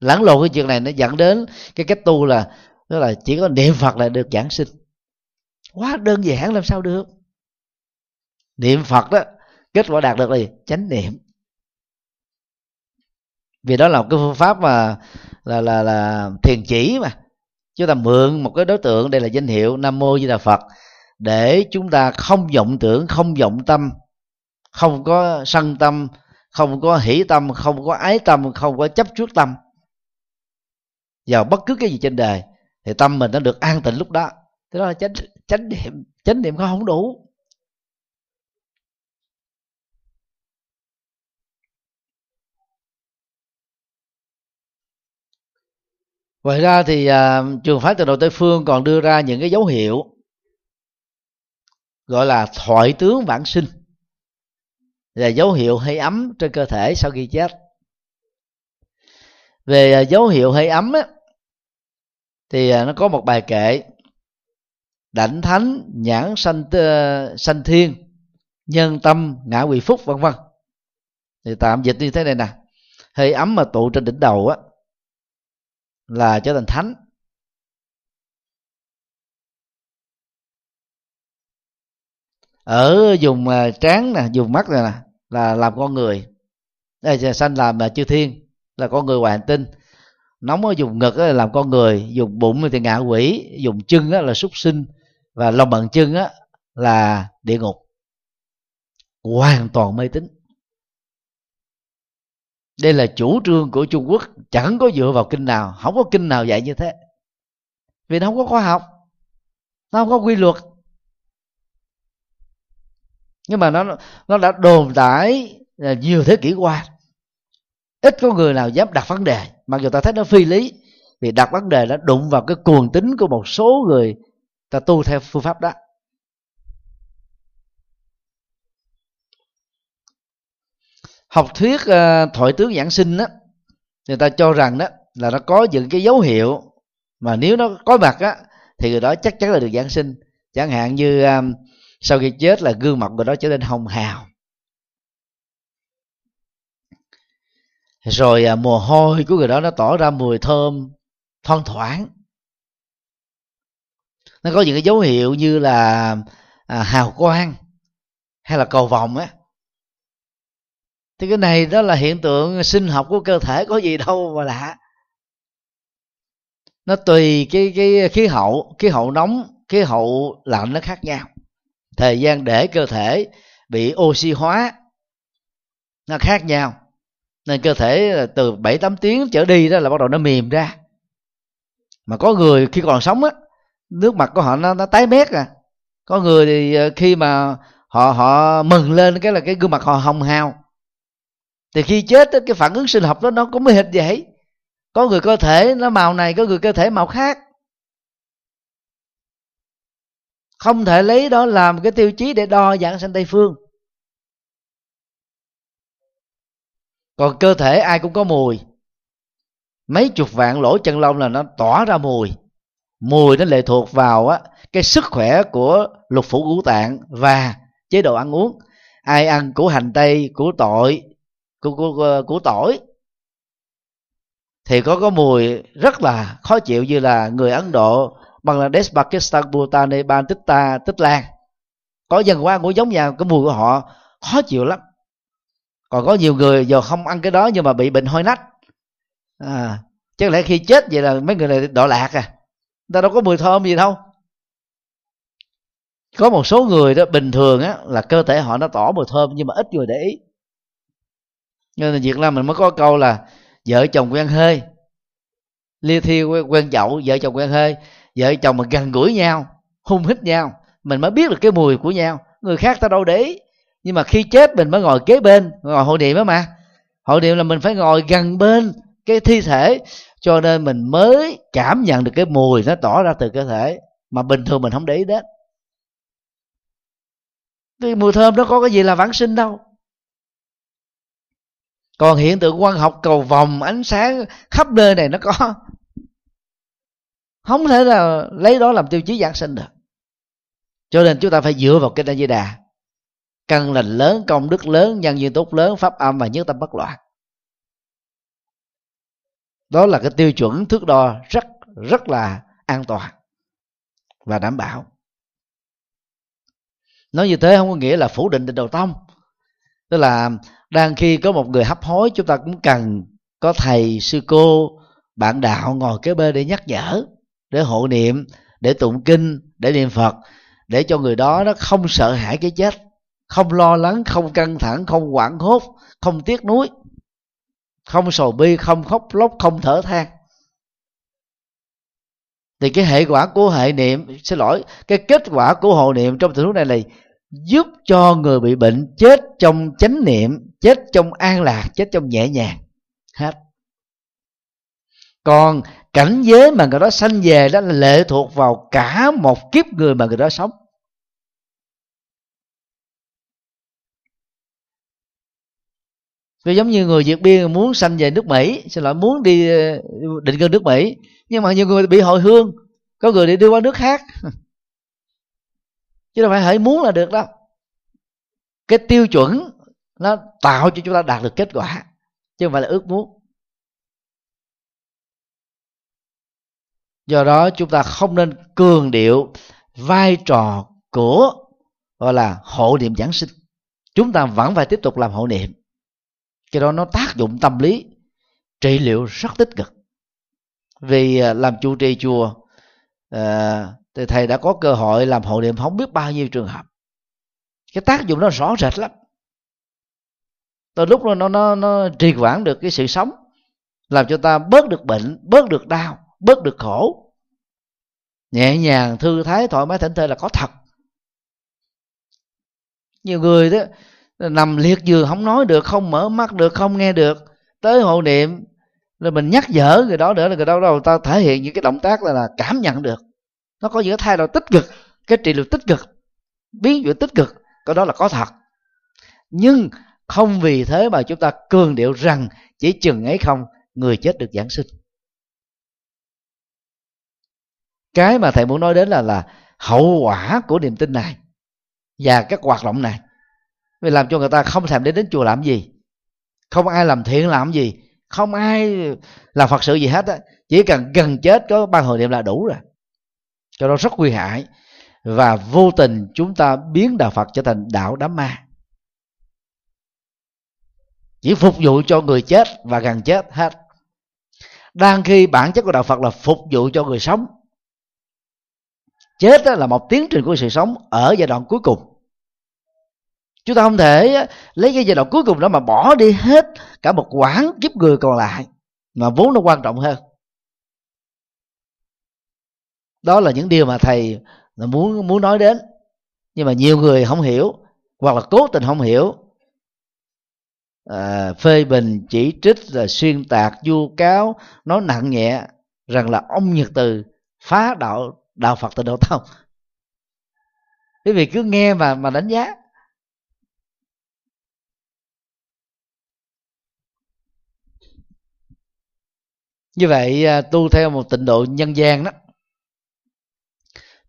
Lẫn lộn cái chuyện này nó dẫn đến cái cách tu là, tức là chỉ có niệm phật là được giảng sinh. Quá đơn giản làm sao được. Niệm phật đó, kết quả đạt được là gì? Chánh niệm vì đó là một cái phương pháp mà là là là thiền chỉ mà. Chúng ta mượn một cái đối tượng, đây là danh hiệu nam mô di đà phật, để chúng ta không vọng tưởng, không vọng tâm, không có sân tâm, không có hỷ tâm, không có ái tâm, không có chấp trước tâm. Vào bất cứ cái gì trên đời, thì tâm mình nó được an tịnh lúc đó. Thế đó là chánh chánh niệm chánh niệm không đủ. Ngoài ra thì uh, trường phái từ đầu tây phương còn đưa ra những cái dấu hiệu gọi là thoại tướng vãng sinh là dấu hiệu hơi ấm trên cơ thể sau khi chết. Về uh, dấu hiệu hơi ấm á, thì uh, nó có một bài kệ đảnh thánh nhãn sanh uh, sanh thiên nhân tâm ngã quỷ phúc vân vân. Thì tạm dịch như thế này nè. Hơi ấm mà tụ trên đỉnh đầu á là trở thành thánh. Ở dùng à, trán nè dùng mắt này nè, là làm con người. Đây sanh làm là chư thiên, là con người hoàn tinh. Nóng ở dùng ngực là làm con người dùng bụng thì ngạ quỷ dùng chân là súc sinh, và lòng bằng chân là địa ngục. Hoàn toàn mê tín đây là chủ trương của trung quốc. Chẳng có dựa vào kinh nào. Không có kinh nào dạy như thế. Vì nó không có khoa học. Nó không có quy luật. Nhưng mà nó nó đã đồn tại nhiều thế kỷ qua. Ít có người nào dám đặt vấn đề. Mặc dù ta thấy nó phi lý. Vì đặt vấn đề đã đụng vào cái cuồng tính của một số người ta tu theo phương pháp đó. Học thuyết uh, thoại tướng giảng sinh đó người ta cho rằng đó là nó có những cái dấu hiệu mà nếu nó có mặt á thì người đó chắc chắn là được giảng sinh. Chẳng hạn như um, sau khi chết là gương mặt người đó trở nên hồng hào. Rồi à, mồ hôi của người đó nó tỏ ra mùi thơm thoang thoảng. Nó có những cái dấu hiệu như là à, hào quang hay là cầu vòng á thì cái này đó là hiện tượng sinh học của cơ thể có gì đâu mà lạ. Nó tùy cái cái khí hậu khí hậu nóng khí hậu lạnh nó khác nhau. Thời gian để cơ thể bị oxy hóa nó khác nhau. Nên cơ thể từ bảy tám tiếng trở đi đó là bắt đầu nó mềm ra. Mà có người khi còn sống á nước mặt của họ nó, nó tái mét à. Có người thì ờ, khi mà họ họ mừng lên cái là cái gương mặt họ hồng hào thì khi chết cái phản ứng sinh học đó nó cũng hệt vậy. Có người cơ thể, nó màu này, có người cơ thể màu khác. Không thể lấy đó làm cái tiêu chí để đo dạng sanh tây phương. Còn cơ thể ai cũng có mùi. Mấy chục vạn lỗ chân lông là nó tỏa ra mùi. Mùi nó lệ thuộc vào á, cái sức khỏe của lục phủ ngũ tạng và chế độ ăn uống. Ai ăn củ hành tây củ tỏi củ, ờ, của, của tỏi thì có có mùi rất là khó chịu như là người ấn độ bangladesh pakistan bhutan nepal tích ta tích lan. Có dân qua cũng giống nhau cái mùi của họ khó chịu lắm. Còn có nhiều người giờ không ăn cái đó nhưng mà bị bệnh hôi nách. À chắc lẽ khi chết vậy là mấy người này đọa lạc à. Người ta đâu có mùi thơm gì đâu. Có một số người đó bình thường á là cơ thể họ nó tỏ mùi thơm nhưng mà ít người để ý nên là việt nam mình mới có câu là vợ chồng quen hơi. Lia thiêu quen chậu vợ chồng quen hơi. Vợ chồng mà gần gũi nhau, hung hít nhau, mình mới biết được cái mùi của nhau. Người khác ta đâu để ý. Nhưng mà khi chết mình mới ngồi kế bên ngồi hội niệm đó mà. Hội niệm là mình phải ngồi gần bên cái thi thể, cho nên mình mới cảm nhận được cái mùi nó tỏ ra từ cơ thể. Mà bình thường mình không để ý đến. Cái mùi thơm nó có cái gì là vãng sinh đâu còn hiện tượng quan học cầu vòng, ánh sáng khắp nơi này nó có. Không thể là lấy đó làm tiêu chí giảng sinh được. Cho nên chúng ta phải dựa vào cái đại di đà. Căn lành lớn, công đức lớn, nhân duyên tốt lớn, pháp âm và nhất tâm bất loạn. Đó là cái tiêu chuẩn thước đo rất rất là an toàn và đảm bảo. Nói như thế không có nghĩa là phủ định định đầu tông. Tức là đang khi có một người hấp hối, chúng ta cũng cần có thầy, sư cô, bạn đạo ngồi kế bên để nhắc nhở, để hộ niệm, để tụng kinh, để niệm phật, để cho người đó nó không sợ hãi cái chết, không lo lắng, không căng thẳng, không hoảng hốt, không tiếc nuối, không sầu bi, không khóc lóc, không thở than. Thì cái hệ quả của hệ niệm, xin lỗi, cái kết quả của hộ niệm trong tình huống này là giúp cho người bị bệnh chết trong chánh niệm, chết trong an lạc, chết trong nhẹ nhàng. Hết. Còn cảnh giới mà người đó sanh về đó là lệ thuộc vào cả một kiếp người mà người đó sống. Vì giống như người Việt Biên muốn sanh về nước Mỹ, Xin lỗi, muốn đi, định cư nước Mỹ, Nhưng mà nhiều người bị hồi hương, Có người đi đưa qua nước khác. [LAUGHS] Chứ đâu phải hãy muốn là được đâu. Cái tiêu chuẩn Nó tạo cho chúng ta đạt được kết quả, Chứ không phải là ước muốn. Do đó chúng ta không nên cường điệu Vai trò của, Gọi là, hộ niệm giảng sinh. Chúng ta vẫn phải tiếp tục làm hộ niệm. Cái đó nó tác dụng tâm lý, trị liệu rất tích cực. Vì à, làm chủ trì chùa à, thì thầy đã có cơ hội làm hộ niệm không biết bao nhiêu trường hợp. Cái tác dụng nó rõ rệt lắm. Từ lúc nó nó nó, nó trì quản được cái sự sống làm cho ta bớt được bệnh bớt được đau bớt được khổ. Nhẹ nhàng thư thái thoải mái thảnh thơi là có thật. Nhiều người đó nằm liệt giường không nói được không mở mắt được không nghe được. Tới hộ niệm rồi mình nhắc nhở người đó nữa là người đó đâu ta thể hiện những cái động tác là, là cảm nhận được nó có những thay đổi tích cực, cái trị liệu tích cực, biến chuyển tích cực, cái đó là có thật. Nhưng không vì thế mà chúng ta cường điệu rằng chỉ chừng ấy không, người chết được giảng sinh. Cái mà thầy muốn nói đến là là hậu quả của niềm tin này và các hoạt động này. Vì làm cho người ta không thèm đến đến chùa làm gì, không ai làm thiện làm gì, không ai làm phật sự gì hết á. Chỉ cần gần chết có ban hồi niệm là đủ rồi cho nó rất nguy hại. Và vô tình chúng ta biến đạo phật trở thành đạo đám ma. Chỉ phục vụ cho người chết và gần chết hết. Đang khi bản chất của đạo phật là phục vụ cho người sống. Chết là một tiến trình của sự sống ở giai đoạn cuối cùng. Chúng ta không thể lấy cái giai đoạn cuối cùng đó mà bỏ đi hết cả một quãng kiếp người còn lại mà vốn nó quan trọng hơn đó là những điều mà thầy muốn muốn nói đến. Nhưng mà nhiều người không hiểu hoặc là cố tình không hiểu. À, phê bình chỉ trích rồi xuyên tạc vu cáo nói nặng nhẹ rằng là ông nhật từ phá đạo đạo phật từ đầu tông quý vị cứ nghe mà mà đánh giá. Như vậy à, tu theo một tịnh độ nhân gian đó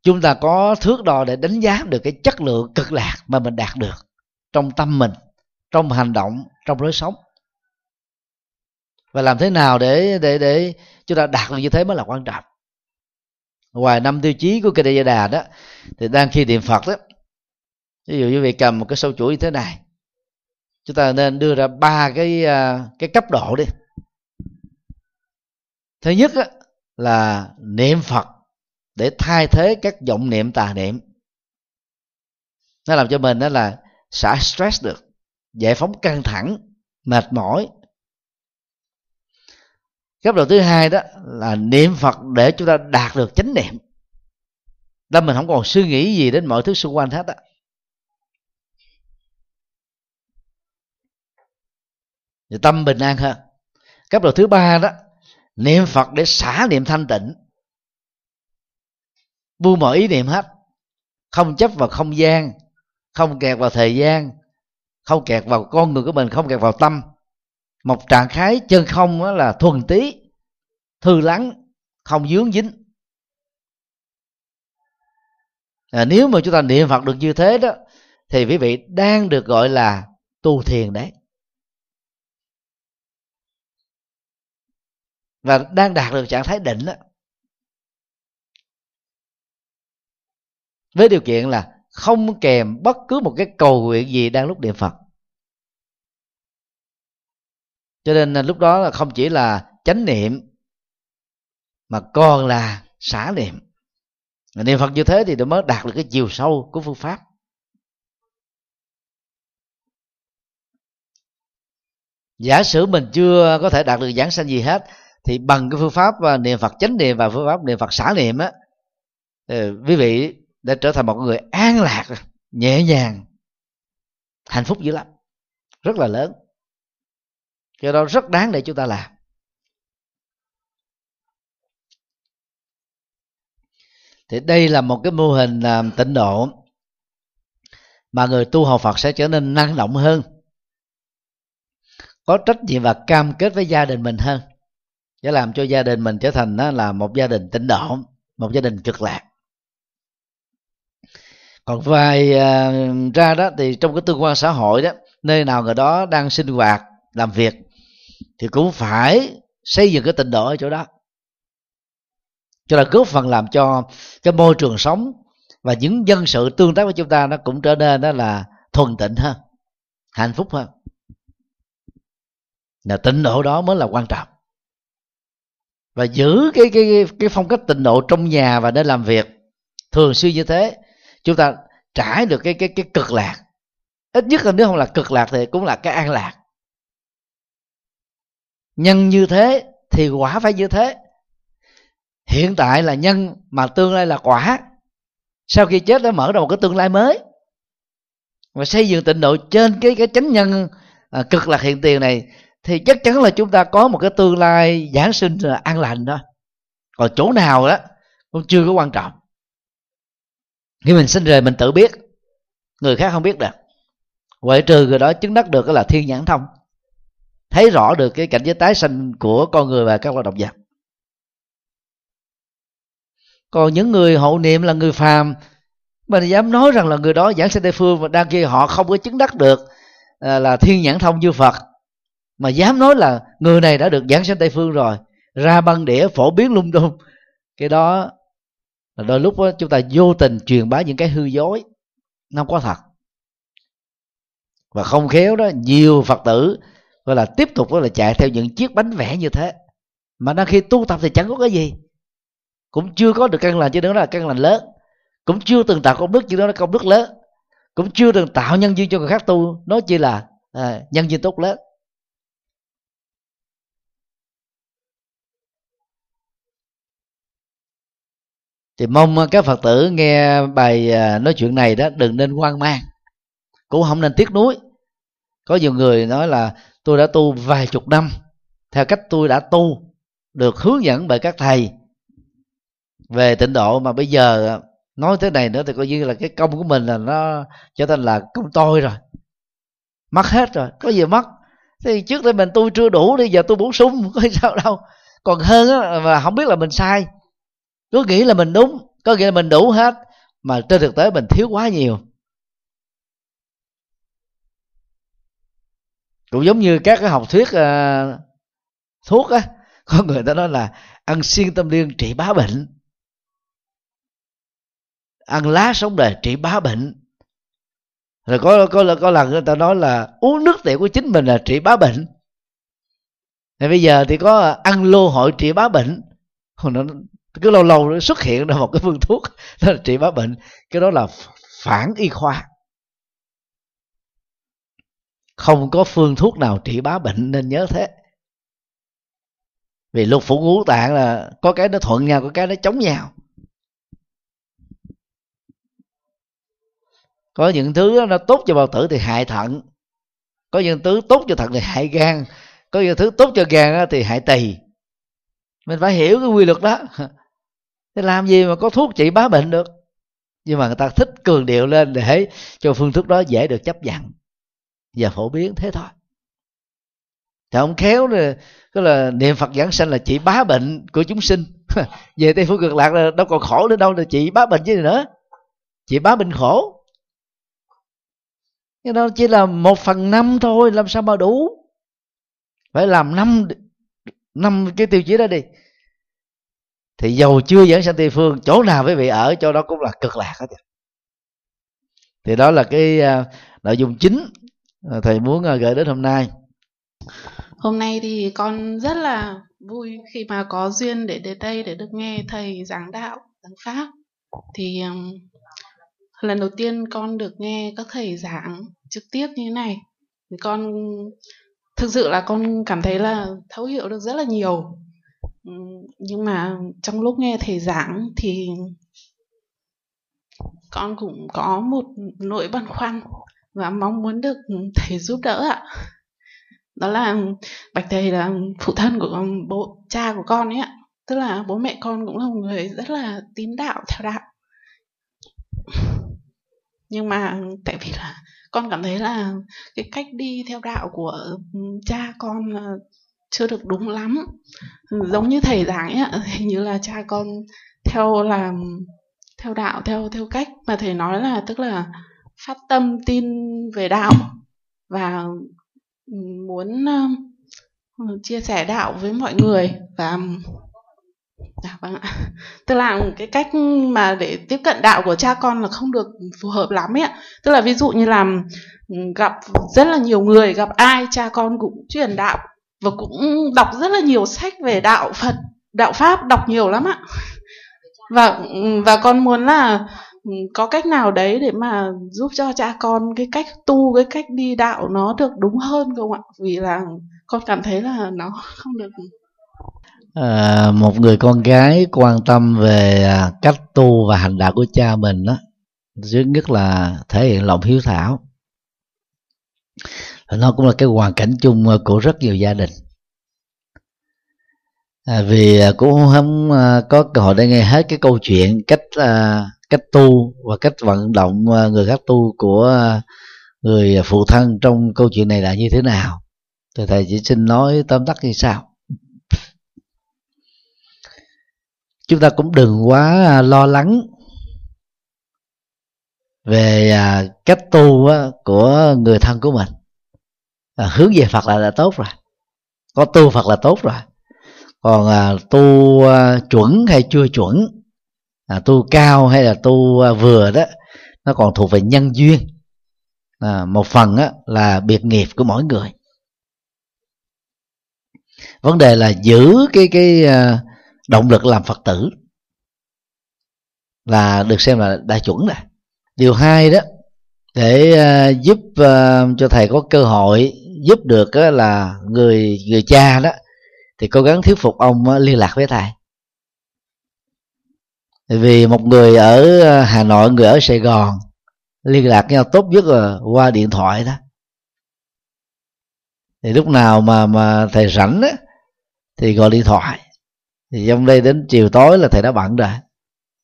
chúng ta có thước đo để đánh giá được cái chất lượng cực lạc mà mình đạt được trong tâm mình, trong hành động, trong lối sống. Và làm thế nào để để để chúng ta đạt được như thế mới là quan trọng. Ngoài năm tiêu chí của cây đà đó, thì đang khi niệm phật đó, ví dụ như vị cầm một cái sâu chuỗi như thế này, chúng ta nên đưa ra ba cái à, cái cấp độ đi. Thứ nhất là niệm phật để thay thế các vọng niệm, tà niệm. Nó làm cho mình đó là xả stress được, giải phóng căng thẳng, mệt mỏi. Cấp độ thứ hai đó là niệm phật để chúng ta đạt được chánh niệm. Tâm mình không còn suy nghĩ gì đến mọi thứ xung quanh hết á. Tâm bình an hơn. Cấp độ thứ ba đó, niệm phật để xả niệm thanh tịnh buông mọi ý niệm hết. Không chấp vào không gian không kẹt vào thời gian không kẹt vào con người của mình không kẹt vào tâm. Một trạng thái chân không đó là thuần tí thư lắng không dướng dính. À, nếu mà chúng ta niệm phật được như thế đó thì quý vị đang được gọi là tu thiền đấy. Và đang đạt được trạng thái định đó với điều kiện là không kèm bất cứ một cái cầu nguyện gì đang lúc niệm phật. Cho nên à, lúc đó là không chỉ là chánh niệm, mà còn là xả niệm. Niệm phật như thế thì nó mới đạt được cái chiều sâu của phương pháp. Giả sử mình chưa có thể đạt được giảng sanh gì hết, thì bằng cái phương pháp à, niệm phật chánh niệm và phương pháp niệm phật xả niệm á ờ, quý vị đã trở thành một người an lạc, nhẹ nhàng, hạnh phúc dữ lắm. Rất là lớn. Cho đó rất đáng để chúng ta làm. Thì đây là một cái mô hình à, tịnh độ mà người tu học Phật sẽ trở nên năng động hơn, có trách nhiệm và cam kết với gia đình mình hơn. Để làm cho gia đình mình trở thành là một gia đình tịnh độ, một gia đình cực lạc còn vài uh, ra đó thì trong cái tương quan xã hội đó nơi nào người đó đang sinh hoạt làm việc thì cũng phải xây dựng cái tình độ ở chỗ đó. Cho là góp phần làm cho cái môi trường sống và những dân sự tương tác với chúng ta nó cũng trở nên đó là thuần tịnh hơn hạnh phúc hơn. Là tịnh độ đó mới là quan trọng. Và giữ cái cái cái phong cách tịnh độ trong nhà và nơi làm việc thường xuyên như thế chúng ta trải được cái cái cái cực lạc. Ít nhất là nếu không là cực lạc thì cũng là cái an lạc. Nhân như thế thì quả phải như thế. Hiện tại là nhân mà tương lai là quả. Sau khi chết đã mở ra một cái tương lai mới. Và xây dựng tịnh độ trên cái cái chánh nhân à, cực lạc hiện tiền này thì chắc chắn là chúng ta có một cái tương lai giảng sinh là an lành đó. Còn chỗ nào đó cũng chưa có quan trọng khi mình sinh rồi mình tự biết, người khác không biết được. Ngoại trừ người đó chứng đắc được là thiên nhãn thông, thấy rõ được cái cảnh giới tái sinh của con người và các loài động vật. Còn những người hộ niệm là người phàm mình dám nói rằng là người đó giảng sinh tây phương và đang kia họ không có chứng đắc được à, là thiên nhãn thông như phật. Mà dám nói là người này đã được giảng sinh tây phương rồi, ra băng đĩa phổ biến lung tung. Cái đó là đôi lúc đó, chúng ta vô tình truyền bá những cái hư dối nó không có thật. Và không khéo đó nhiều phật tử gọi là tiếp tục là chạy theo những chiếc bánh vẽ như thế. Mà đang khi tu tập thì chẳng có cái gì. Cũng chưa có được căn lành chứ đó là căn lành lớn. Cũng chưa từng tạo công đức chứ đó là công đức lớn. Cũng chưa từng tạo nhân duyên cho người khác tu. Nó chỉ là à, nhân duyên tốt lớn. Thì mong ờ, các phật tử nghe bài ờ, nói chuyện này đó, đừng nên hoang mang. Cũng không nên tiếc nuối. Có nhiều người nói là, tôi đã tu vài chục năm, theo cách tôi đã tu, được hướng dẫn bởi các thầy. Về tịnh độ mà bây giờ ờ, nói thế này nữa thì coi như là cái công của mình là nó trở thành là công tôi rồi. Mất hết rồi. Có gì mất? Thì trước đây mình tu chưa đủ đi giờ tôi bổ sung, [LAUGHS] có sao đâu. Còn hơn á, mà không biết là mình sai cứ nghĩ là mình đúng có nghĩa là mình đủ hết mà trên thực tế mình thiếu quá nhiều. Cũng giống như các cái học thuyết uh, thuốc á có người ta nói là ăn xiên tâm liên trị bá bệnh. Ăn lá sống đời trị bá bệnh. Rồi có có có lần người ta nói là uống nước tiểu của chính mình là trị bá bệnh. Thì bây giờ thì có ăn lô hội trị bá bệnh. Nó cứ lâu lâu nó xuất hiện ra một cái phương thuốc, [LAUGHS] đó là trị bá bệnh. Cái đó là phản y khoa. Không có phương thuốc nào trị bá bệnh nên nhớ thế. Vì lục phủ ngũ tạng là có cái nó thuận nhau, có cái nó chống nhau. Có những thứ nó tốt cho bào tử thì hại thận. Có những thứ tốt cho thận thì hại gan. Có những thứ tốt cho gan thì hại tỳ. Mình phải hiểu cái quy luật đó. [LAUGHS] thế làm gì mà có thuốc trị bá bệnh được? Nhưng mà người ta thích cường điệu lên để cho phương thuốc đó dễ được chấp nhận và phổ biến thế thôi. Thì ông khéo rồi cái là niệm phật giảng sanh là chỉ bá bệnh của chúng sinh. [LAUGHS] Về tây phương cực lạc là đâu còn khổ nữa, đâu là chỉ bá bệnh chứ gì nữa. Chỉ bá bệnh khổ. Nhưng đó chỉ là một phần năm thôi, làm sao mà đủ? Phải làm năm năm cái tiêu chí đó đi thì dầu chưa dẫn sang tây phương chỗ nào quý vị ở chỗ đó cũng là cực lạc hết thì đó là cái uh, nội dung chính thầy muốn uh, gửi đến hôm nay. Hôm nay thì con rất là vui khi mà có duyên để đến đây để được nghe thầy giảng đạo giảng pháp. Thì um, lần đầu tiên con được nghe các thầy giảng trực tiếp như thế này thì con thực sự là con cảm thấy là thấu hiểu được rất là nhiều nhưng mà trong lúc nghe thầy giảng thì con cũng có một nỗi băn khoăn và mong muốn được thầy giúp đỡ ạ. Đó là bạch thầy là phụ thân của bố, cha của con ấy ạ. Tức là bố mẹ con cũng là một người rất là tín đạo theo đạo nhưng mà tại vì là con cảm thấy là cái cách đi theo đạo của cha con chưa được đúng lắm giống như thầy giảng ấy [LAUGHS] hình như là cha con theo làm theo đạo theo theo cách mà thầy nói là tức là phát tâm tin về đạo và muốn uh, chia sẻ đạo với mọi người và À, vâng ạ. [LAUGHS] Tức là cái cách mà để tiếp cận đạo của cha con là không được phù hợp lắm ấy. Tức là ví dụ như là ừ, gặp rất là nhiều người, gặp ai cha con cũng truyền đạo và cũng đọc rất là nhiều sách về đạo Phật, đạo Pháp đọc nhiều lắm ạ. Và và con muốn là ừ, có cách nào đấy để mà giúp cho cha con cái cách tu cái cách đi đạo nó được đúng hơn không ạ? Vì là con cảm thấy là nó không được à, một người con gái quan tâm về à, cách tu và hành đạo của cha mình đó thứ nhất là thể hiện lòng hiếu thảo nó cũng là cái hoàn cảnh chung ờ, của rất nhiều gia đình. À, vì à, cũng không à, có cơ hội để nghe hết cái câu chuyện cách à, cách tu và cách vận động người khác tu của người phụ thân trong câu chuyện này là như thế nào. Thì thầy chỉ xin nói tóm tắt như sau. Chúng ta cũng đừng quá lo lắng về cách tu của người thân của mình à, hướng về phật là đã tốt rồi. Có tu phật là tốt rồi. Còn à, tu à, chuẩn hay chưa chuẩn à, tu cao hay là tu à, vừa đó nó còn thuộc về nhân duyên. Một phần á là biệt nghiệp của mỗi người. Vấn đề là giữ cái cái động lực làm phật tử là được xem là đã chuẩn rồi. Điều hai đó để uh, giúp uh, cho thầy có cơ hội giúp được là người người cha đó thì cố gắng thuyết phục ông liên lạc với thầy. Vì một người ở ờ, Hà Nội người ở Sài Gòn liên lạc nhau tốt nhất là qua điện thoại đó. Thì lúc nào mà mà thầy rảnh á thì gọi điện thoại. Thì trong đây đến chiều tối là thầy đã bận rồi.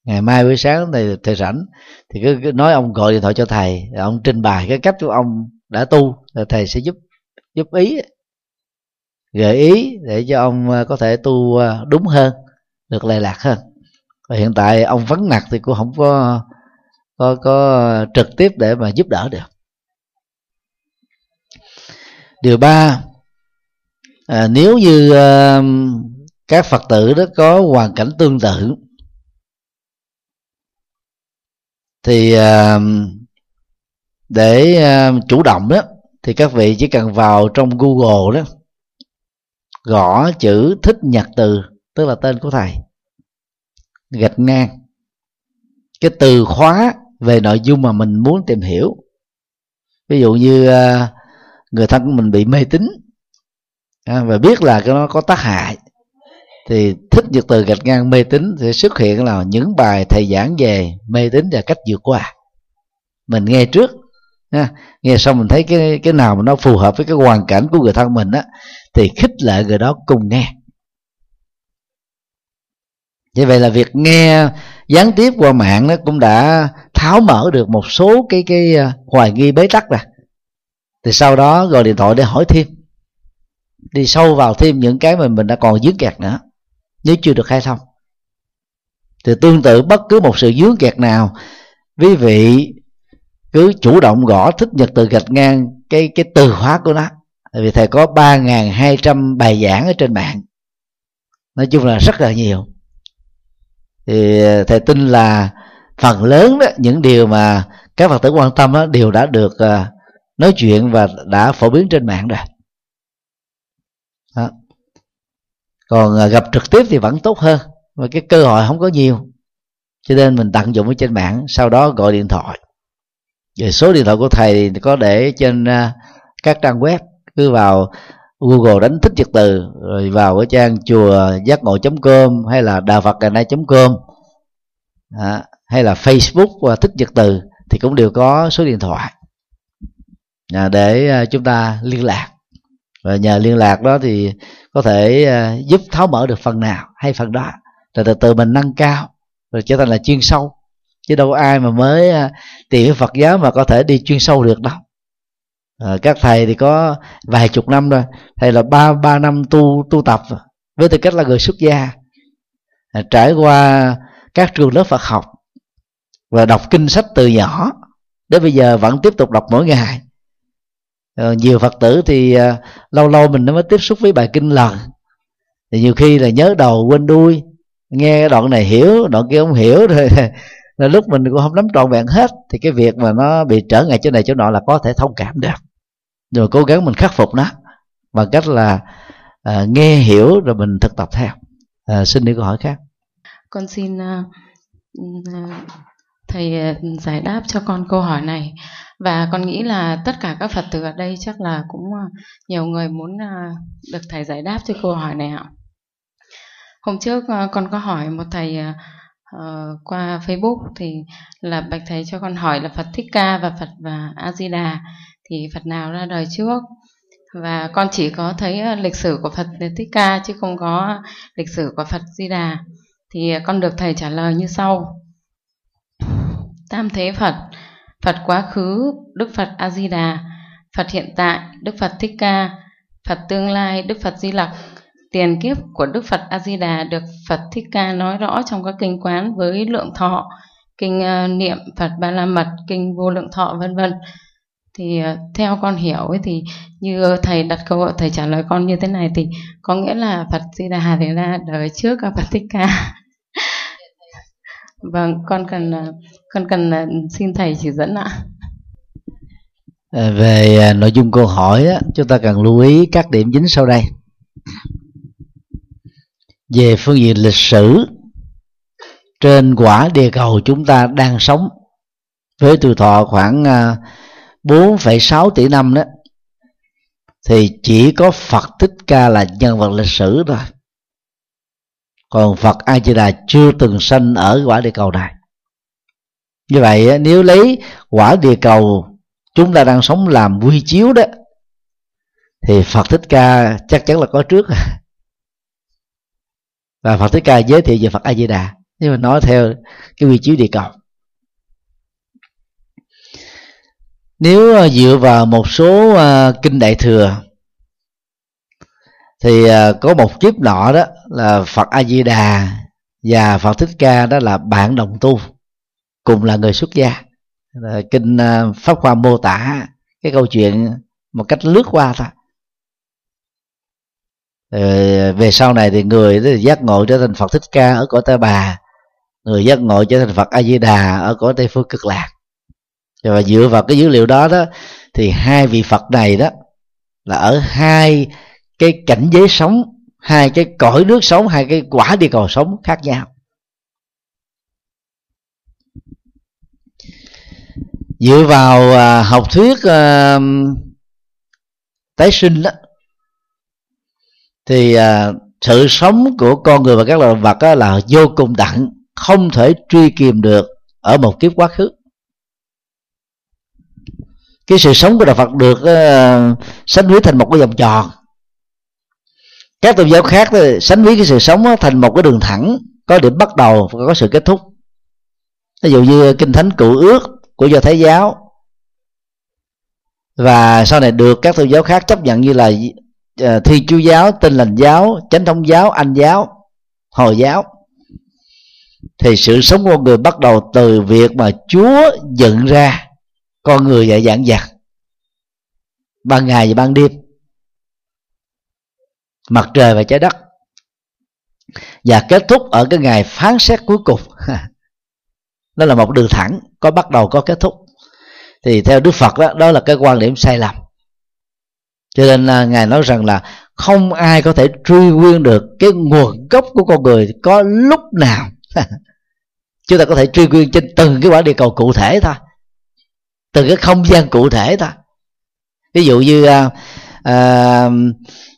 Ngày mai buổi sáng thầy thầy rảnh thì cứ, cứ nói ông gọi điện thoại cho thầy ông trình bày cái cách của ông đã tu là thầy sẽ giúp giúp ý gợi ý để cho ông ờ, có thể tu ờ, đúng hơn được lệ lạc hơn. Và hiện tại ông vắng mặt thì cũng không có có có trực tiếp để mà giúp đỡ được. Điều ba à, nếu như à, các phật tử đó có hoàn cảnh tương tự thì à, để à, chủ động đó thì các vị chỉ cần vào trong google đó, gõ chữ thích nhật từ, tức là tên của thầy, gạch ngang. Cái từ khóa về nội dung mà mình muốn tìm hiểu. Ví dụ như à, người thân của mình bị mê tín à, và biết là cái nó có tác hại, thì thích nhật từ gạch ngang mê tín sẽ xuất hiện là những bài thầy giảng về mê tín và cách vượt qua. Mình nghe trước ha. nghe xong mình thấy cái cái nào mà nó phù hợp với cái hoàn cảnh của người thân mình á, thì khích lệ người đó cùng nghe. Như vậy là việc nghe gián tiếp qua mạng nó cũng đã tháo mở được một số cái cái à, hoài nghi bế tắc rồi thì sau đó gọi điện thoại để hỏi thêm. Đi sâu vào thêm những cái mà mình đã còn dướng kẹt nữa, nếu chưa được khai thông. Thì tương tự bất cứ một sự dướng kẹt nào, quý vị cứ chủ động gõ thích nhật từ gạch ngang cái cái từ khóa của nó. Tại vì thầy có ba hai trăm bài giảng ở trên mạng. Nói chung là rất là nhiều. Thì ờ, thầy tin là phần lớn đó những điều mà các phật tử quan tâm đó, đều đã được ờ, nói chuyện và đã phổ biến trên mạng rồi. Đó. Còn ờ, gặp trực tiếp thì vẫn tốt hơn và cái cơ hội không có nhiều. Cho nên mình tận dụng ở trên mạng sau đó gọi điện thoại rồi số điện thoại của thầy có để trên à, các trang web. Cứ vào google đánh thích trực từ rồi vào cái trang chùa giác ngộ com hay là đà phật ngày nay com à, hay là facebook và thích trực từ thì cũng đều có số điện thoại. À, để à, chúng ta liên lạc. Và nhờ liên lạc đó thì có thể à, giúp tháo mở được phần nào hay phần đó. Rồi từ từ mình nâng cao rồi trở thành là chuyên sâu chứ đâu có ai mà mới à, tìm tìm Phật giáo mà có thể đi chuyên sâu được đâu. À, các thầy thì có vài chục năm rồi thầy là ba ba năm tu tu tập với tư cách là người xuất gia. À, trải qua các trường lớp Phật học và đọc kinh sách từ nhỏ đến bây giờ vẫn tiếp tục đọc mỗi ngày. Ờ, nhiều phật tử thì à, lâu lâu mình mới tiếp xúc với bài kinh lần. Thì nhiều khi là nhớ đầu quên đuôi nghe đoạn này hiểu đoạn kia không hiểu rồi [LAUGHS] là lúc mình cũng không nắm trọn vẹn hết thì cái việc mà nó bị trở ngại chỗ này chỗ nọ là có thể thông cảm được. Rồi cố gắng mình khắc phục nó bằng cách là à, nghe hiểu rồi mình thực tập theo. À, xin đi câu hỏi khác. Con xin uh, thầy à, giải đáp cho con câu hỏi này. Và con nghĩ là tất cả các phật tử ở đây chắc là cũng nhiều người muốn uh, được thầy giải đáp cho câu hỏi này ạ. Hôm trước uh, con có hỏi một thầy uh, Ờ, qua facebook thì là bạch thầy cho con hỏi là phật thích ca và phật và a di đà thì phật nào ra đời trước? Và con chỉ có thấy ờ, lịch sử của phật thích ca chứ không có lịch sử của phật di đà. Thì ờ, con được thầy trả lời như sau. Tam thế phật Phật quá khứ, Đức Phật A Di Đà, Phật hiện tại, Đức Phật Thích Ca, Phật tương lai, Đức Phật Di Lặc, tiền kiếp của Đức Phật A Di Đà được Phật Thích Ca nói rõ trong các kinh quán với lượng thọ, kinh uh, niệm Phật Ba La Mật, kinh Vô Lượng Thọ vân vân. Thì uh, theo con hiểu ấy thì như thầy đặt câu thầy trả lời con như thế này thì có nghĩa là Phật Di Đà thì ra đời trước các Phật Thích Ca. [LAUGHS] vâng, con cần ờ, con cần xin thầy chỉ dẫn ạ. Về nội dung câu hỏi chúng ta cần lưu ý các điểm chính sau đây về phương diện lịch sử trên quả địa cầu chúng ta đang sống với tuổi thọ khoảng à, 4,6 tỷ năm đó thì chỉ có Phật Thích Ca là nhân vật lịch sử thôi. Còn Phật A Di Đà chưa từng sanh ở quả địa cầu này. Như vậy nếu lấy quả địa cầu chúng ta đang sống làm quy chiếu đó thì Phật Thích Ca chắc chắn là có trước. [LAUGHS] và phật thích ca giới thiệu về phật a di đà nhưng mà nói theo cái quy chiếu địa cầu. Nếu à, dựa vào một số à, kinh đại thừa, thì à, có một kiếp nọ đó là phật a di đà và phật thích ca đó là bạn đồng tu, cùng là người xuất gia. Kinh pháp hoa mô tả, cái câu chuyện một cách lướt qua thôi. À, về sau này thì người thì giác ngộ trở thành phật thích ca ở cõi ta bà. Người giác ngộ trở thành phật a di đà ở cõi tây phương cực lạc. Và dựa vào cái dữ liệu đó đó, thì hai vị phật này đó là ở hai cái cảnh giới sống, hai cái cõi nước sống, hai cái quả địa cầu sống khác nhau. Dựa vào à, học thuyết à, tái sinh đó thì à, sự sống của con người và các loài vật á, là vô cùng đặng không thể truy kìm được ở một kiếp quá khứ. Cái sự sống của đạo Phật được uh, sánh ví thành một cái vòng tròn. Các tôn giáo khác thì sánh ví cái sự sống thành một cái đường thẳng có điểm bắt đầu và có sự kết thúc. Ví dụ như kinh thánh cựu ước của do thái giáo. Và sau này được các tôn giáo khác chấp nhận như là Ờ, thi chúa giáo tin lành giáo, chánh thống giáo, anh giáo, hồi giáo. Thì sự sống của con người bắt đầu từ việc mà chúa dựng ra con người và dạng vật ban ngày và ban đêm. Mặt trời và trái đất. Và kết thúc ở cái ngày phán xét cuối cùng. [LAUGHS] Đó là một đường thẳng có bắt đầu có kết thúc. Thì theo đức phật đó đó là cái quan điểm sai lầm cho nên là ngài nói rằng là không ai có thể truy nguyên được cái nguồn gốc của con người có lúc nào. [LAUGHS] Chúng ta có thể truy nguyên trên từng cái quả địa cầu cụ thể thôi. Từng cái không gian cụ thể thôi. Ví dụ như à, à,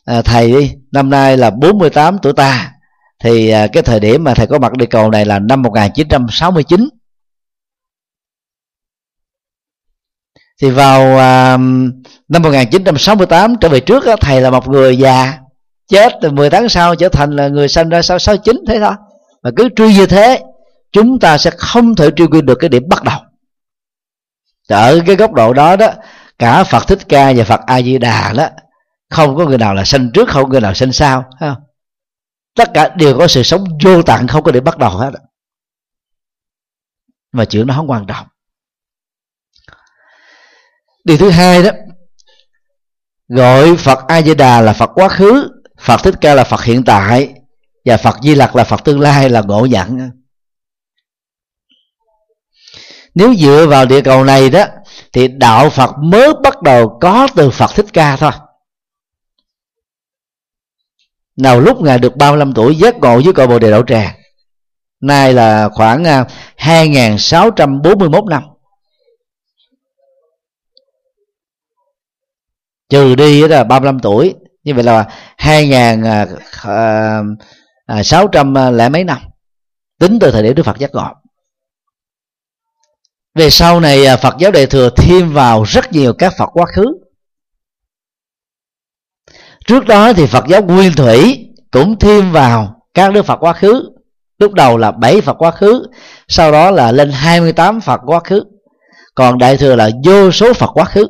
à, thầy đi năm nay là 48 tuổi ta. Thì à, cái thời điểm mà thầy có mặt địa cầu này là năm 1969 thì vào uh, năm 1968 trở về trước đó, thầy là một người già chết từ 10 tháng sau trở thành là người sinh ra sau 69 thế thôi. Mà cứ truy như thế chúng ta sẽ không thể truy nguyên được cái điểm bắt đầu. Ở cái góc độ đó đó cả Phật thích ca và Phật A Di Đà đó không có người nào là sinh trước không có người nào sinh sau không? tất cả đều có sự sống vô tận không có điểm bắt đầu hết mà chuyện nó không quan trọng điều thứ hai đó, gọi phật a di đà là phật quá khứ, phật thích ca là phật hiện tại, và phật di lặc là phật tương lai là ngộ nhận. Nếu dựa vào địa cầu này đó, thì đạo phật mới bắt đầu có từ phật thích ca thôi. Nào lúc ngài được 35 tuổi giác ngộ với cội bồ đề đậu tràng, nay là khoảng à, 2.641 năm. Trừ đi là 35 tuổi. Như vậy là hai ngàn à, à, à, sáu trăm à, lẻ mấy năm. Tính từ thời điểm Đức Phật giác ngộ. Về sau này à, Phật giáo đại thừa thêm vào rất nhiều các Phật quá khứ. Trước đó thì Phật giáo nguyên thủy cũng thêm vào các đức Phật quá khứ. Lúc đầu là 7 Phật quá khứ sau đó là lên 28 Phật quá khứ. Còn đại thừa là vô số Phật quá khứ.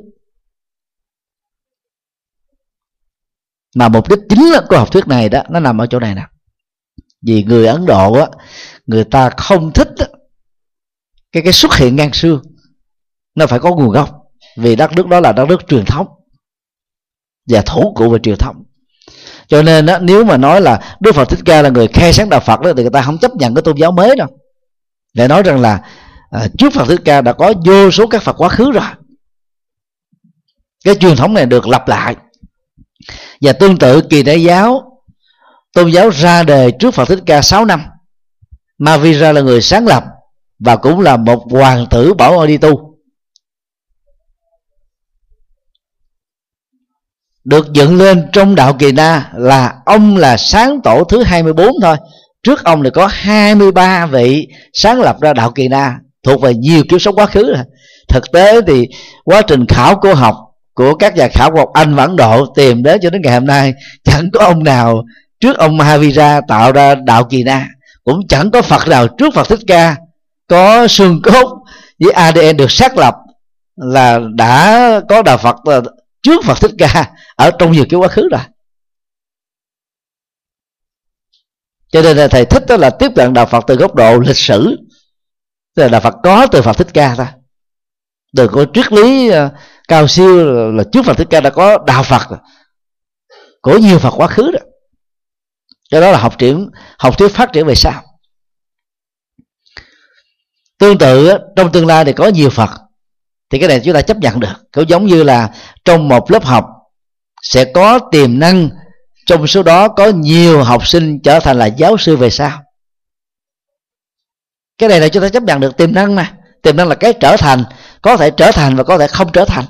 Mà mục đích chính của học thuyết này đó nó nằm ở chỗ này nè. Vì người ấn độ á người ta không thích á, cái cái xuất hiện ngang xương. Nó phải có nguồn gốc vì đất nước đó là đất nước truyền thống và thủ cụ về truyền thống. Cho nên đó, nếu mà nói là đức phật thích ca là người khai sáng đạo phật đó thì người ta không chấp nhận cái tôn giáo mới đâu. Để nói rằng là à, trước phật thích ca đã có vô số các phật quá khứ rồi. Cái truyền thống này được lặp lại và tương tự kỳ đại giáo, tôn giáo ra đề trước phật thích ca 6 năm Mavira là người sáng lập và cũng là một hoàng tử bảo đi tu. Được dựng lên trong đạo kỳ na là ông là sáng tổ thứ 24 thôi. Trước ông là có 23 vị sáng lập ra đạo kỳ na, thuộc về nhiều kiếp sống quá khứ. Rồi thực tế thì quá trình khảo cổ học của các nhà khảo cổ học Anh và Ấn Độ tìm đến cho đến ngày hôm nay, chẳng có ông nào trước ông Mahavira tạo ra đạo kỳ na, cũng chẳng có Phật nào trước Phật Thích Ca. Có xương cốt với ADN được xác lập là đã có đạo Phật trước Phật Thích Ca ở trong nhiều cái quá khứ rồi. Cho nên là thầy thích đó là tiếp cận đạo Phật từ góc độ lịch sử, tức là đạo Phật có từ Phật Thích Ca thôi. Từ có triết lý ờ, cao siêu là trước Phật Thích Ca đã có đạo Phật của nhiều Phật quá khứ rồi, do đó là học triển học thuyết phát triển về sau. Tương tự trong tương lai thì có nhiều Phật thì cái này chúng ta chấp nhận được. Cũng giống như là trong một lớp học sẽ có tiềm năng trong số đó có nhiều học sinh trở thành là giáo sư về sau. Cái này là chúng ta chấp nhận được tiềm năng mà. Tiềm năng là cái trở thành có thể trở thành và có thể không trở thành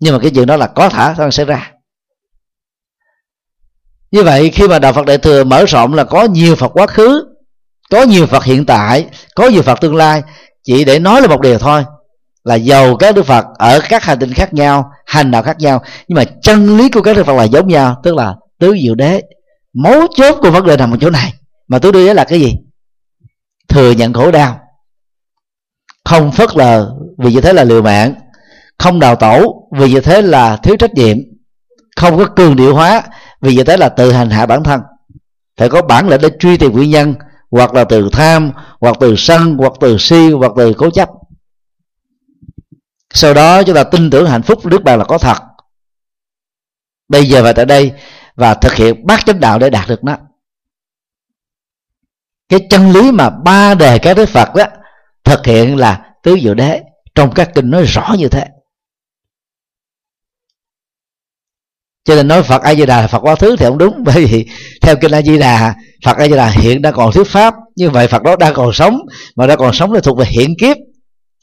nhưng mà cái chuyện đó là có thể nó sẽ ra. Như vậy, khi mà đạo phật đại thừa mở rộng là có nhiều phật quá khứ, có nhiều phật hiện tại, có nhiều phật tương lai, chỉ để nói là một điều thôi, là giàu các đức phật ở các hành tinh khác nhau, hành đạo khác nhau. Nhưng mà chân lý của các đức phật là giống nhau, tức là tứ diệu đế. Mấu chốt của vấn đề nằm ở chỗ này. Mà tứ diệu đế là cái gì? Thừa nhận khổ đau. Không phớt lờ, vì như thế là liều mạng không đào tổ vì như thế là thiếu trách nhiệm. Không có cường điệu hóa, vì như thế là tự hành hạ bản thân. Phải có bản lĩnh để truy tìm nguyên nhân, hoặc là từ tham, hoặc từ sân, hoặc từ si, hoặc từ cố chấp. Sau đó chúng ta tin tưởng hạnh phúc nước bạn là có thật. Bây giờ và tại đây, và thực hiện bát chánh đạo để đạt được nó. Cái chân lý mà ba đề các đức phật đó, thực hiện là tứ diệu đế, trong các kinh nói rõ như thế. Cho nên nói phật a di đà là phật quá thứ thì không đúng. [LAUGHS] Bởi vì theo kinh a di đà phật a di đà hiện đang còn thuyết pháp. Như vậy phật đó đang còn sống, mà đang còn sống là thuộc về hiện kiếp,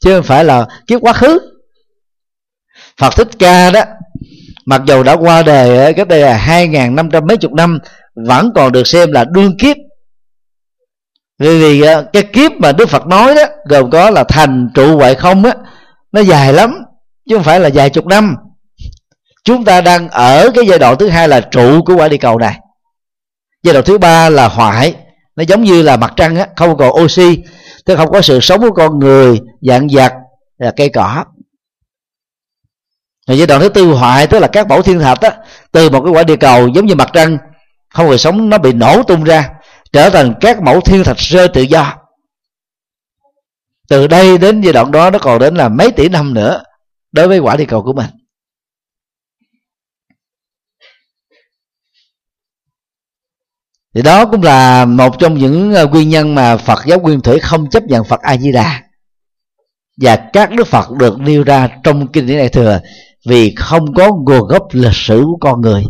chứ không phải là kiếp quá khứ. Phật thích ca đó, mặc dù đã qua đời cách đây là hai ngàn năm trăm mấy chục năm, vẫn còn được xem là đương kiếp. Vì vì cái kiếp mà đức phật nói đó, gồm có là thành trụ huệ không á, nó dài lắm, chứ không phải là vài chục năm chúng ta đang ở cái giai đoạn thứ hai là trụ của quả địa cầu này. Giai đoạn thứ ba là hoại nó giống như là mặt trăng á, không còn oxy, tức không có sự sống của con người, dạng vật là cây cỏ. Rồi giai đoạn thứ tư hoại tức là các mẫu thiên thạch á, từ một cái quả địa cầu giống như mặt trăng, không còn sống, nó bị nổ tung ra, trở thành các mẫu thiên thạch rơi tự do. Từ đây đến giai đoạn đó, nó còn đến là mấy tỷ năm nữa đối với quả địa cầu của mình. Thì đó cũng là một trong những ờ, nguyên nhân mà Phật giáo Nguyên Thủy không chấp nhận Phật A Di Đà và các đức Phật được nêu ra trong kinh điển đại thừa vì không có nguồn gốc lịch sử của con người.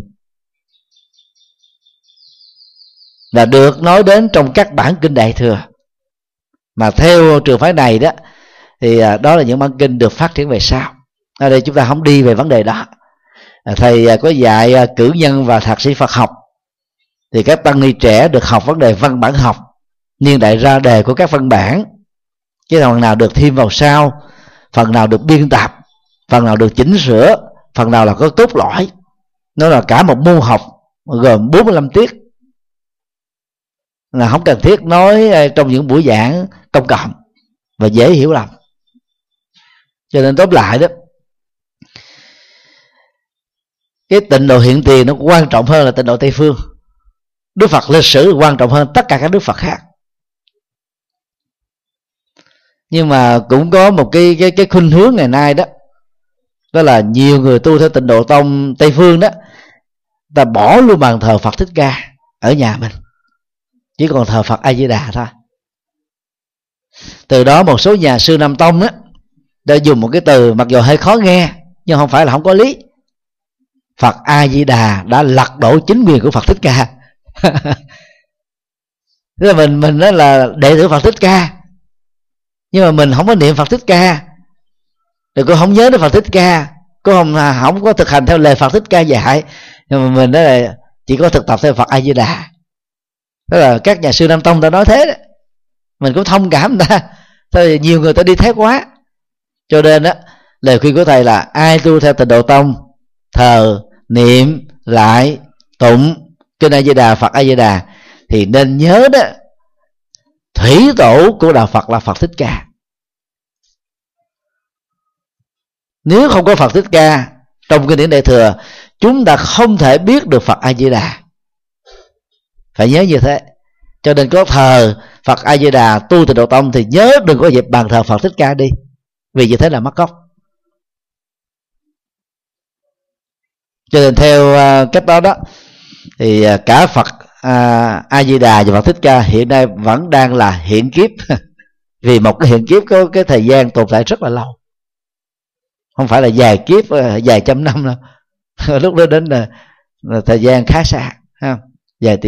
Và được nói đến trong các bản kinh đại thừa. Mà theo trường phái này đó, thì ờ, đó là những bản kinh được phát triển về sau. Ở đây chúng ta không đi về vấn đề đó. Ờ, thầy có dạy cử nhân và thạc sĩ Phật học thì các tăng ni trẻ được học vấn đề văn bản học, niên đại ra đề của các văn bản. Cái phần nào được thêm vào sau phần nào được biên tập, phần nào được chỉnh sửa, phần nào là có tốt lõi. Nó là cả một môn học gồm 45 tiết. Là không cần thiết nói à, trong những buổi giảng công cộng và dễ hiểu lầm. Cho nên tóm lại đó, cái tịnh độ hiện tiền nó quan trọng hơn là tịnh độ tây phương đức phật lịch sử quan trọng hơn tất cả các đức phật khác. Nhưng mà cũng có một cái cái cái khuynh hướng ngày nay đó. Đó là nhiều người tu theo tịnh độ tông tây phương đó, ta bỏ luôn bàn thờ phật thích ca ở nhà mình. Chỉ còn thờ phật a di đà thôi. Từ đó một số nhà sư nam tông đó đã dùng một cái từ mặc dù hơi khó nghe, nhưng không phải là không có lý. Phật a di đà đã lật đổ chính quyền của phật thích ca tức là mình mình đó là đệ tử phật thích ca. Nhưng mà mình không có niệm phật thích ca. Rồi cô không nhớ đến phật thích ca. Cô không à, không có thực hành theo lời phật thích ca dạy. Nhưng mà mình đó là chỉ có thực tập theo phật a di đà đó là các nhà sư nam tông đã nói thế đó. mình cũng thông cảm ta. Thôi nhiều người ta đi thế quá. Cho nên đó lời khuyên của thầy là ai tu theo tịnh độ tông, thờ, niệm, lại, tụng kinh a di đà phật a di đà thì nên nhớ đó, thủy tổ của đạo phật là phật thích ca. Nếu không có phật thích ca, trong kinh điển đại thừa, chúng ta không thể biết được phật a di đà. Phải nhớ như thế. Cho nên có thờ phật a di đà, tu từ độ tông thì nhớ đừng có dịp bàn thờ phật thích ca đi. Vì như thế là mất gốc. Cho nên theo à, cách đó đó thì à, cả phật à, a di đà và phật thích ca hiện nay vẫn đang là hiện kiếp. [LAUGHS] Vì một cái hiện kiếp có cái thời gian tồn tại rất là lâu. Không phải là dài kiếp à, dài trăm năm đâu. [LAUGHS] Lúc đó đến là, là thời gian khá xa ha vài tỷ